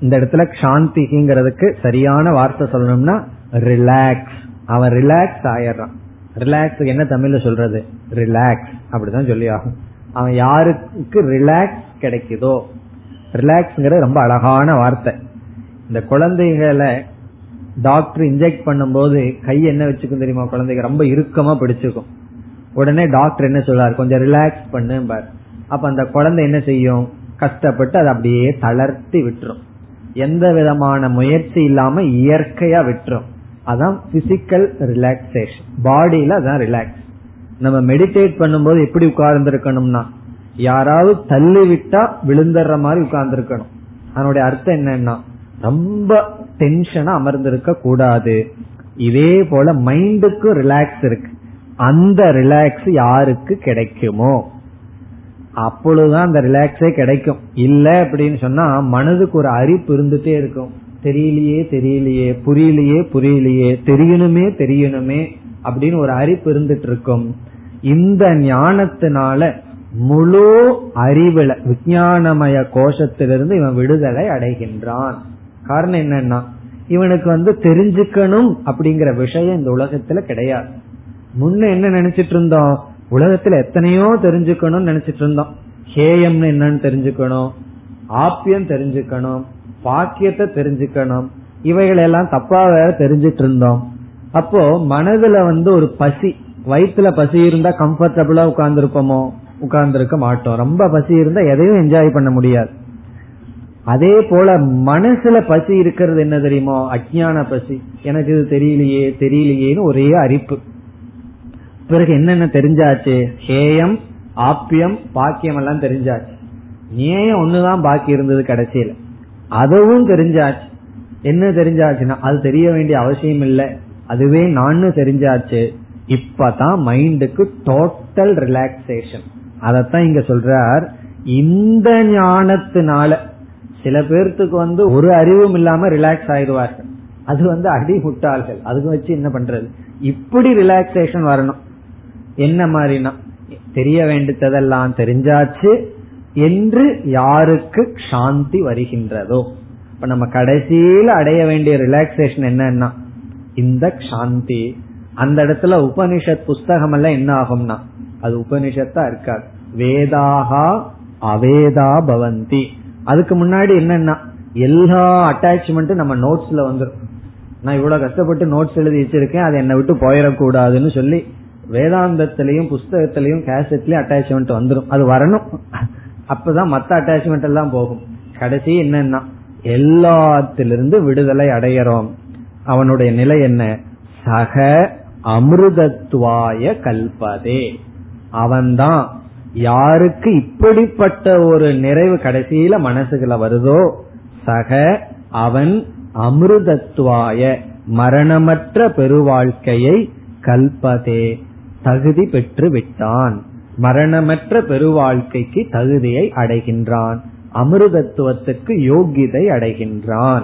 இந்த இடத்துல சாந்திங்கிறதுக்கு சரியான வார்த்தை சொல்லணும்னா ரிலாக்ஸ் அவன் ரிலாக்ஸ் ஆயிடுறான். ரிலாக்ஸ் என்ன தமிழ்ல சொல்றது? ரிலாக்ஸ் அப்படிதான் சொல்லி ஆகும் அவன் யாருக்கு ரிலாக்ஸ் கிடைக்குதோ? ரிலாக்ஸ்ங்கிறது ரொம்ப அழகான வார்த்தை. இந்த குழந்தைகளை டாக்டர் இன்ஜெக்ட் பண்ணும்போது கை என்ன வச்சுக்கும் தெரியுமா குழந்தைக்கு? ரொம்ப இறுக்கமா பிடிச்சுக்கும். உடனே டாக்டர் என்ன சொல்றாரு? கொஞ்சம் ரிலாக்ஸ் பண்ணு அப்ப அந்த குழந்தை என்ன செய்யும்? கஷ்டப்பட்டு அதை அப்படியே தளர்த்தி விட்டுரும். எந்த விதமான முயற்சி இல்லாம இயற்கையா விட்டுரும். அதான் பிசிக்கல் ரிலாக்ஸேஷன் பாடியில அதான் ரிலாக்ஸ் நம்ம மெடிடேட் பண்ணும்போது எப்படி உட்கார்ந்து இருக்கணும்னா யாராவது தள்ளி விட்டா விழுந்துற மாதிரி உட்கார்ந்து இருக்கணும் அதனுடைய அர்த்தம் என்னன்னா ரொம்ப டென்ஷனா அமர்ந்திருக்க கூடாது. இதே போல மைண்டுக்கு ரிலாக்ஸ் இருக்கு. அந்த ரிலாக்ஸ் யாருக்கு கிடைக்குமோ? அப்பொழுதுதான் அந்த ரிலாக்ஸே கிடைக்கும். இல்ல அப்படின்னு சொன்னா மனதுக்கு ஒரு அரிப்பு இருந்துட்டே இருக்கும். தெரியலையே தெரியலையே புரியலையே புரியலையே தெரியணுமே தெரியணுமே அப்படின்னு ஒரு அரிப்பு இருந்துட்டு இருக்கும். இந்த ஞானத்தினால முழு அறிவுல விஜயானமய கோஷத்திலிருந்து இவன் விடுதலை அடைகின்றான். காரணம் என்னன்னா இவனுக்கு வந்து தெரிஞ்சுக்கணும் அப்படிங்கிற விஷயம் இந்த உலகத்துல கிடையாது. முன்ன என்ன நினைச்சிட்டு இருந்தோம்? உலகத்துல எத்தனையோ தெரிஞ்சுக்கணும்னு நினைச்சிட்டு இருந்தோம். ஹேயம்னு என்னன்னு தெரிஞ்சுக்கணும் ஆப்பியம் தெரிஞ்சுக்கணும் பாக்கியத்தை தெரிஞ்சுக்கணும் இவைகளெல்லாம் தப்பா வேற தெரிஞ்சிட்டு இருந்தோம். அப்போ மனதுல வந்து ஒரு பசி வயிற்றுல பசி இருந்தா கம்ஃபர்டபுளா உட்கார்ந்து இருப்போமோ உட்கார்ந்து இருக்க மாட்டோம். ரொம்ப பசி இருந்தா எதையும் என்ஜாய் பண்ண முடியாது. அதே போல மனசுல பசி இருக்கிறது என்ன தெரியுமோ? அஜான பசி. எனக்கு இது தெரியலையே தெரியலையேன்னு ஒரே அரிப்பு. பிறகு என்னென்ன தெரிஞ்சாச்சு? ஹேயம் ஆப்பியம் பாக்கியம் எல்லாம் தெரிஞ்சாச்சு. நேயம் ஒண்ணுதான் பாக்கி இருந்தது கடைசியில. அதுவும் தெரிஞ்சாச்சு. என்ன தெரிஞ்சாச்சுன்னா அது தெரிய வேண்டிய அவசியம் இல்லை. அதுவே நான் தெரிஞ்சாச்சு. இப்பதான் மைண்டுக்கு டோட்டல் ரிலாக்ஸேஷன் அதத்தான் இங்க சொல்றார். இந்த ஞானத்தினால சில பேர்த்துக்கு வந்து ஒரு அறிவும் இல்லாம ரிலாக்ஸ் ஆயிடுவார்கள். அது வந்து அடி முட்டாள்கள். அதுக்கு வச்சு என்ன பண்றது? இப்படி ரிலாக்ஸேஷன் வரணும். என்ன மாதிரினா தெரிய வேண்டியதெல்லாம் தெரிஞ்சாச்சு என்று யாருக்கு சாந்தி வருகின்றதோ? இப்ப நம்ம கடைசியில அடைய வேண்டிய ரிலாக்ஸேஷன் என்னன்னா இந்த சாந்தி. அந்த இடத்துல உபனிஷத் புஸ்தகம் எல்லாம் என்ன ஆகும்னா அது உபனிஷத்தா இருக்காது. வேதாகா அவேதா பவந்தி. அதுக்கு முன்னாடி என்னன்னா எல்லா அட்டாச்மெண்ட்டும் நம்ம நோட்ஸ்ல வந்துடும் நான் இவ்வளவு கஷ்டப்பட்டு நோட்ஸ் எழுதி வச்சிருக்கேன் அதை என்னை விட்டு போயிடக்கூடாதுன்னு சொல்லி வேதாந்தத்திலையும் புஸ்தகத்திலையும் கேசட்லயும் அட்டாச்மெண்ட் வந்துடும் அது வரணும். அப்பதான் மத்த அட்டாச்மெண்ட் எல்லாம் போகும். கடைசி என்னன்னா எல்லாத்திலிருந்து விடுதலை அடையறோம். அவனுடைய நிலை என்ன? சக அமிர்தத்வாய கல்பதே. அவன்தான் யாருக்கு இப்படிப்பட்ட ஒரு நிறைவு கடைசியில மனசுகளை வருதோ சக அவன் அமிர்தத்துவாய மரணமற்ற பெருவாழ்க்கையை கல்பதே தகுதி பெற்று விட்டான். மரணமற்ற பெருவாழ்க்கைக்கு தகுதியை அடைகின்றான். அமிர்தத்துவத்துக்கு யோகிதை அடைகின்றான்.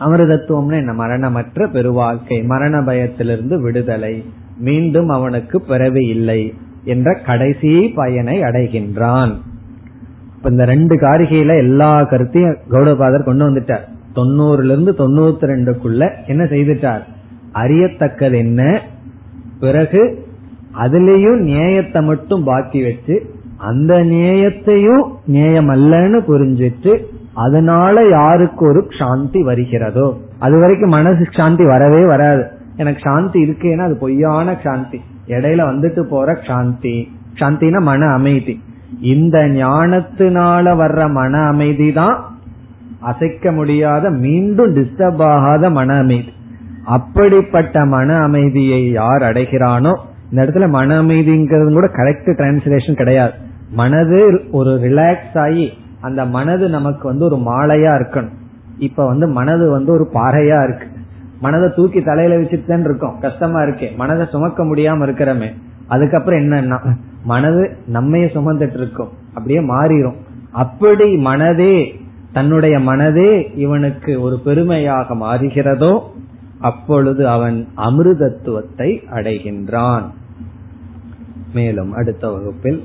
அமிர்தத்துவம்னு என்ன? மரணமற்ற பெருவாழ்க்கை மரண பயத்திலிருந்து விடுதலை. மீண்டும் அவனுக்கு பிறவி இல்லை. என்ற கடைசி பயனை அடைகின்றான். இப்ப இந்த ரெண்டு காரிகையில எல்லா கருத்தையும் கௌடபாதர் கொண்டு வந்துட்டார். தொண்ணூறுல இருந்து தொண்ணூத்தி ரெண்டுக்குள்ள என்ன செய்துட்டார்? அறியத்தக்கது என்ன? பிறகு அதுலேயும் நேயத்தை மட்டும் பாக்கி வச்சு அந்த நேயத்தையும் நேயம் அல்லன்னு புரிஞ்சிட்டு அதனால யாருக்கு ஒரு சாந்தி வருகிறதோ? அது வரைக்கும் மனசு சாந்தி வரவே வராது. எனக்கு சாந்தி இருக்கேன்னா அது பொய்யான சாந்தி. இடையில வந்துட்டு போற சாந்தி சாந்தினா மன அமைதி. இந்த ஞானத்தினால வர்ற மன அமைதி தான் அசைக்க முடியாத மீண்டும் டிஸ்டர்ப் ஆகாத மன அமைதி. அப்படிப்பட்ட மன அமைதியை யார் அடைகிறானோ இந்த இடத்துல மன அமைதிங்கிறது கூட கரெக்ட் டிரான்ஸ்லேஷன் கிடையாது. மனது ஒரு ரிலாக்ஸ் ஆகி அந்த மனது நமக்கு வந்து ஒரு மாலையா இருக்கணும். இப்ப வந்து மனது வந்து ஒரு பாறையா இருக்கு. மனதை தூக்கி தலையில வச்சுட்டு தான் இருக்கோம். கஷ்டமா இருக்கே. மனதை சுமக்க முடியாம இருக்கிறமே. அதுக்கப்புறம் என்னன்னா மனது நம்மைய சுமந்துட்டு இருக்கோம். அப்படியே மாறிடும் அப்படி மனதே தன்னுடைய மனதே இவனுக்கு ஒரு பெருமையாக மாறுகிறதோ அப்பொழுது அவன் அமிர்தத்துவத்தை அடைகின்றான். மேலும் அடுத்த வகுப்பில்